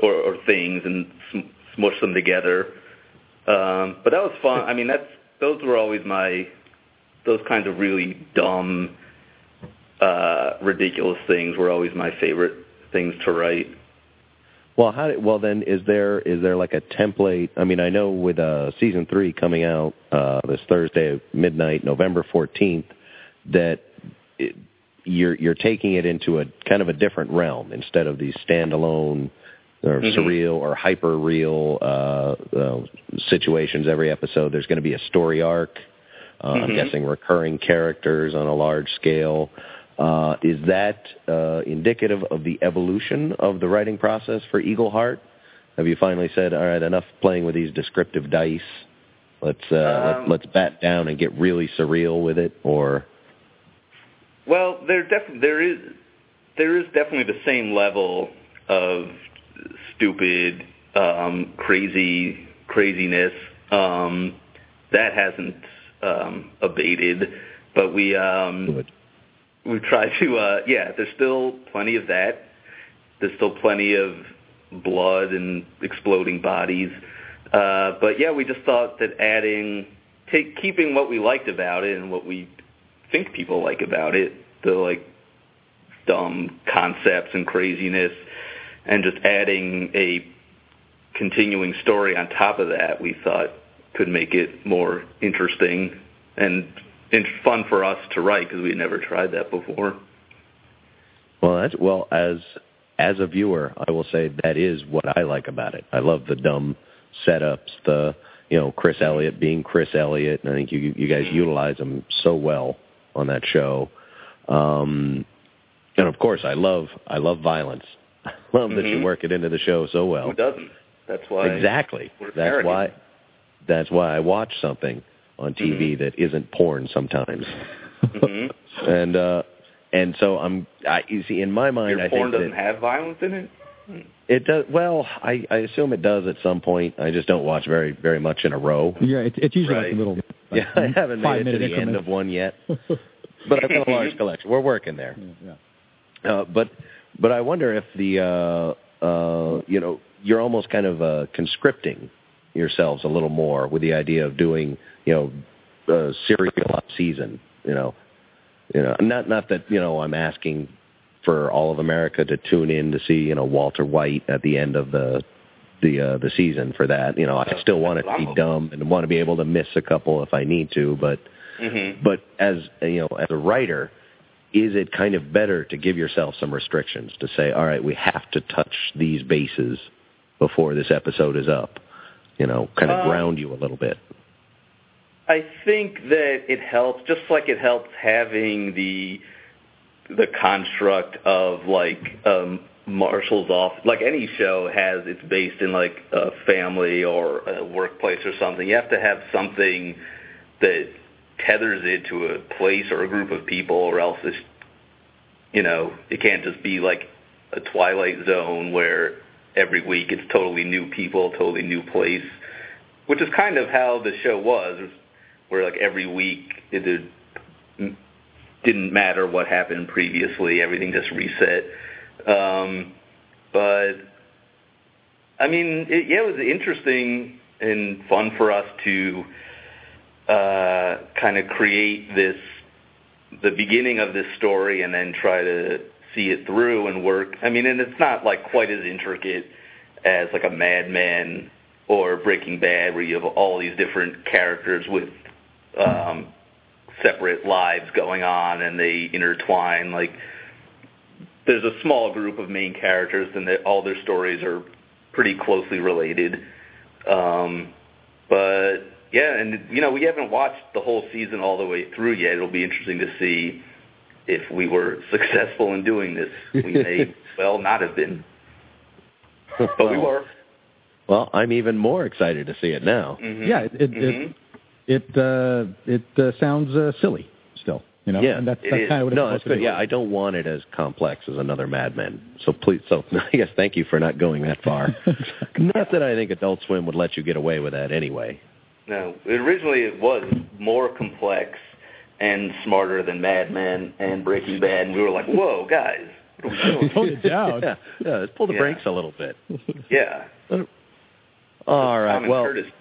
or or things and sm- smush them together. Um, but that was fun. I mean, that's those were always my those kinds of really dumb, uh, ridiculous things were always my favorite things to write. Well, how did, well then is there is there like a template? I mean, I know with uh, season three coming out uh, this Thursday at midnight, November fourteenth, that it, you're you're taking it into a kind of a different realm instead of these standalone or Mhm. surreal or hyper real uh, uh, situations every episode. There's going to be a story arc. Uh, I'm Mhm. guessing recurring characters on a large scale. Uh, is that uh, indicative of the evolution of the writing process for Eagleheart? Have you finally said, "All right, enough playing with these descriptive dice. Let's uh, Um, let, let's bat down and get really surreal with it"? Or Well, there def- there is there is definitely the same level of stupid, um, crazy craziness um, that hasn't um, abated, but we um, we try to uh, yeah. There's still plenty of that. There's still plenty of blood and exploding bodies. Uh, but yeah, we just thought that adding, take, keeping what we liked about it and what we think people like about it, the like dumb concepts and craziness, and just adding a continuing story on top of that, we thought could make it more interesting and, and fun for us to write because we had never tried that before. Well, that's, well, as as a viewer, I will say that is what I like about it. I love the dumb setups, the you know Chris Elliott being Chris Elliott, and I think you you guys mm-hmm. utilize them so well on that show. Um, and of course, I love I love violence. I love that you Mhm. work it into the show so well. Who doesn't? That's why. exactly. That's American. why. That's why I watch something on TV Mhm. that isn't porn sometimes. Mhm. and uh and so I'm I you see in my mind Your I porn think doesn't that have violence in it. It does well I I assume it does at some point I just don't watch very very much in a row Yeah, it's, it's usually like Right. a little. Like yeah I haven't made it to the end of one yet but I've got a large collection we're working there Yeah, yeah. uh, but but I wonder if the uh, uh, you know you're almost kind of uh, conscripting yourselves a little more with the idea of doing you know a serial season. You know, you know not not that you know I'm asking for all of America to tune in to see you know Walter White at the end of the the uh, the season for that. You know, I still want it to be dumb and want to be able to miss a couple if I need to, but Mm-hmm. but as you know, as a writer, is it kind of better to give yourself some restrictions to say, all right, we have to touch these bases before this episode is up? You know, kind of Um, ground you a little bit. I think that it helps, just like it helps having the the construct of like um, Marshall's off. Like any show has, it's based in like a family or a workplace or something. You have to have something that tethers it to a place or a group of people, or else it's you know it can't just be like a Twilight Zone where every week it's totally new people, totally new place, which is kind of how the show was, where like every week it didn't matter what happened previously, everything just reset. Um, but I mean, it, yeah, it was interesting and fun for us to uh, kind of create this the beginning of this story and then try to see it through and work. I mean, and it's not like quite as intricate as like a Mad Men or Breaking Bad, where you have all these different characters with um, separate lives going on and they intertwine. Like, there's a small group of main characters, and that all their stories are pretty closely related. Um, but yeah, and you know, we haven't watched the whole season all the way through yet. It'll be interesting to see if we were successful in doing this. We may well not have been, but we were. Well, I'm even more excited to see it now. Mhm. Yeah, it it Mhm. it it, uh, it uh, sounds uh, silly still. You know, Yeah, and that's that's kind of what No, it's that's good. Yeah, I don't want it as complex as another Mad Men. So please, so I guess thank you for not going that far. not that I think Adult Swim would let you get away with that anyway. No, originally it was more complex and smarter than Mad Men and Breaking Bad, and we were like, "Whoa, guys, what are we doing?" Tone it down. yeah, yeah, let's pull the Yeah. brakes a little bit. yeah. All right. Common Well, courtesy.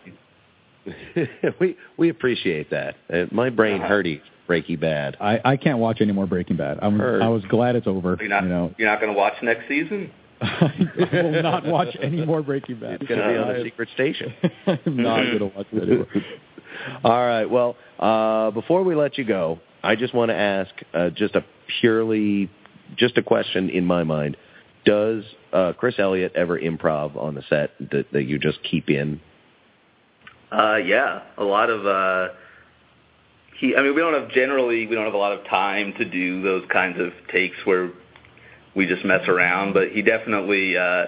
we we appreciate that. Uh, my brain Uh-huh. hurty Breaking Bad. I I can't watch any more Breaking Bad. I'm Heard. I was glad it's over. You're not, you know, you're not going to watch next season? I will not watch any more Breaking Bad. It's going to be on I- a secret station. I'm not going to watch it anymore. All right. Well, uh, before we let you go, I just want to ask uh, just a purely, just a question in my mind. Does uh, Chris Elliott ever improv on the set that, that you just keep in? Uh, yeah, a lot of. uh he, I mean, we don't have generally we don't have a lot of time to do those kinds of takes where we just mess around, but he definitely uh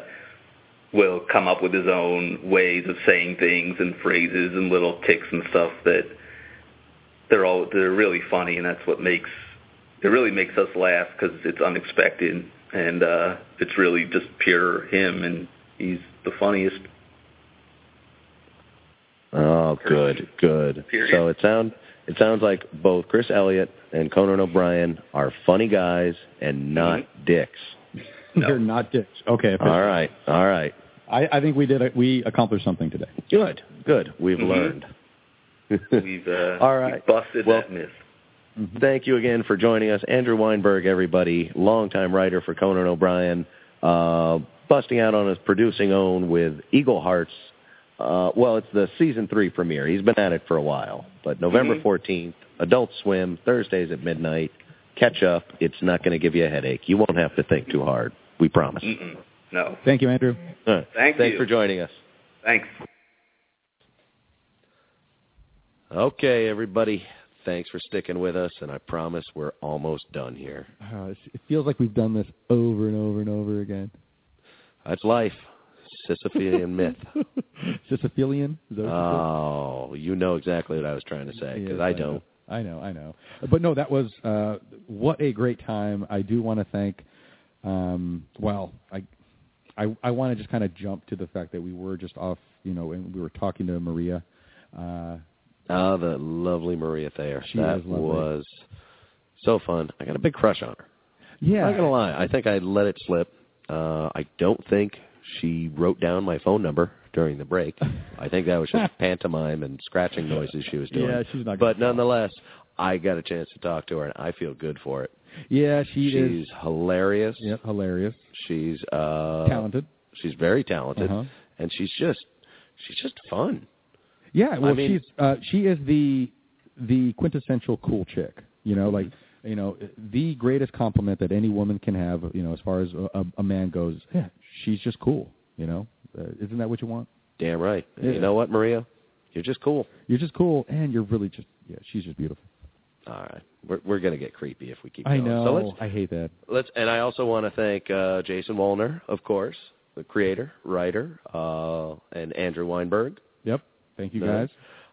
will come up with his own ways of saying things and phrases and little ticks and stuff that they're all they're really funny, and that's what makes it really makes us laugh because it's unexpected and uh it's really just pure him, and he's the funniest. Oh, good, good. Period. So it sound it sounds like both Chris Elliott and Conan O'Brien are funny guys and not dicks. No. They're not dicks. Okay. All right, all right. I, I think we did. A, we accomplished something today. Good, good. We've Mhm. learned. We've uh, All right. we've busted Well- that myth. Thank you again for joining us, Andrew Weinberg. Everybody, longtime writer for Conan O'Brien, uh, busting out on his producing own with Eaglehearts. Uh, well, it's the season three premiere. He's been at it for a while, but November Mhm. 14th, Adult Swim, Thursdays at midnight. Catch up. It's not going to give you a headache. You won't have to think too hard. We promise. Mm-mm. No. Thank you, Andrew. All right. Thank Thanks you. for joining us. Thanks. Okay, everybody. Thanks for sticking with us, and I promise we're almost done here. Uh, it feels like we've done this over and over and over again. That's life. Sisyphean myth. Sisyphilian? Is that what? Oh, you know exactly what I was trying to say because Yes, I know. don't. I know, I know. But no, that was uh, what a great time. I do want to thank. Um, well, I, I, I want to just kind of jump to the fact that we were just off, you know, and we were talking to Maria. Uh, Oh, the lovely Maria Thayer. She that was so fun. I got a big crush on her. yeah, I'm not gonna lie. I think I let it slip. Uh, I don't think she wrote down my phone number during the break. I think that was just pantomime and scratching noises she was doing. Yeah, she's not. But nonetheless, I got a chance to talk to her, and I feel good for it. yeah, she she's is. hilarious. Yep, hilarious, She's uh, talented. She's very talented, Uh-huh. and she's just she's just fun. Yeah, well, I mean- she's uh, she is the the quintessential cool chick. You know, like you know, the greatest compliment that any woman can have. You know, as far as a, a man goes, yeah, she's just cool. You know, uh, isn't that what you want? Damn right. Yeah. You know what, Maria? You're just cool. You're just cool, and you're really just yeah. She's just beautiful. All right, we're we're gonna get creepy if we keep Going. I know. So let's I hate that. let's and I also want to thank uh, Jason Woliner, of course, the creator, writer, uh, and Andrew Weinberg. Yep. Thank you, guys.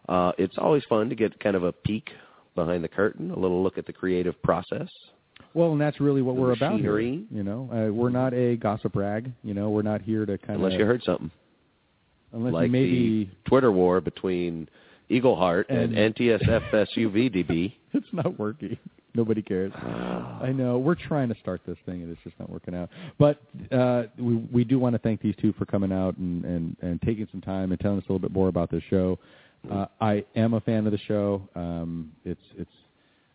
Uh, it's always fun to get kind of a peek behind the curtain, a little look at the creative process. Well, and that's really what The we're about here. You know, uh, we're not a gossip rag. You know, we're not here to kind of Unless you heard something unless like you maybe the Twitter war between Eagleheart and, And- NTSFSUVDB. it's not working. Nobody cares. I know. We're trying to start this thing, and it's just not working out. But uh, we we do want to thank these two for coming out and, and, and taking some time and telling us a little bit more about this show. Uh, I am a fan of the show. Um, it's it's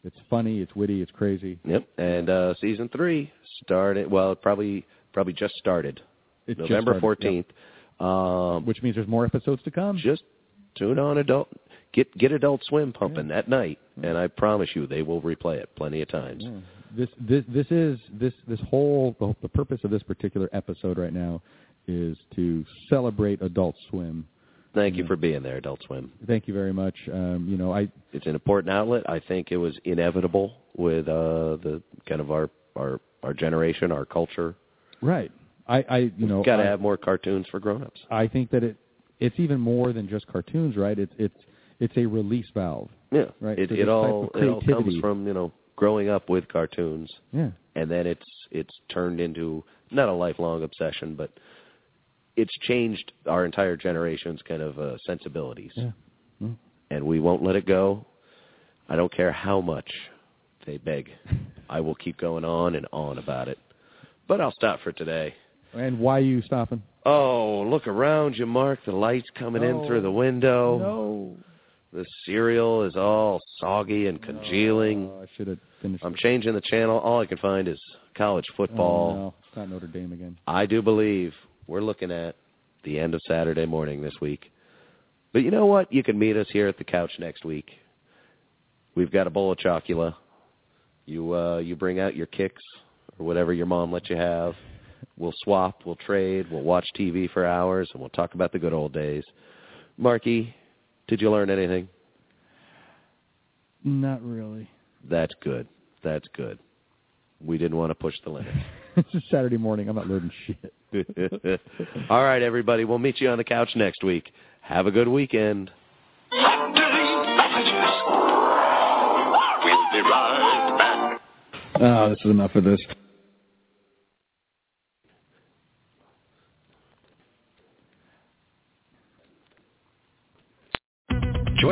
it's funny, it's witty, it's crazy. Yep. And uh, season three started. Well, probably probably just started. It November fourteenth. Um, Which means there's more episodes to come. just tune on adult. Get get Adult Swim pumping at night, and I promise you they will replay it plenty of times. Yeah. This this this is this this whole the, the purpose of this particular episode right now is to celebrate Adult Swim. Thank you for being there, Adult Swim. Thank you very much. Um, you know, I It's an important outlet. I think it was inevitable with uh, the kind of our our our generation, our culture. right. I I you know got to have more cartoons for grown-ups. I think that it it's even more than just cartoons, right? It's it's it's a release valve. Yeah, Right, It so it all it all comes from you know growing up with cartoons, Yeah. and then it's it's turned into not a lifelong obsession, but it's changed our entire generation's kind of uh, sensibilities, Yeah. Mm. and we won't let it go. I don't care how much they beg. I will keep going on and on about it. But I'll stop for today. And why are you stopping? Oh, look around you, Mark. The light's coming in through the window. No. The cereal is all soggy and congealing. Oh, I should have finished. I'm it. changing the channel. All I can find is college Oh, football. no. It's not Notre Dame again. I do believe we're looking at the end of Saturday morning this week. But you know what? You can meet us here at the couch next week. We've got a bowl of chocula. You uh you bring out your kicks or whatever your mom let you have. We'll swap, we'll trade, we'll watch TV for hours and we'll talk about the good old days. Marky, did you learn anything? Not really. That's good. That's good. We didn't want to push the limits. it's a Saturday morning. I'm not learning shit. All right, everybody. We'll meet you on the couch next week. Have a good weekend. We'll be right back. Oh, this is enough of this. Join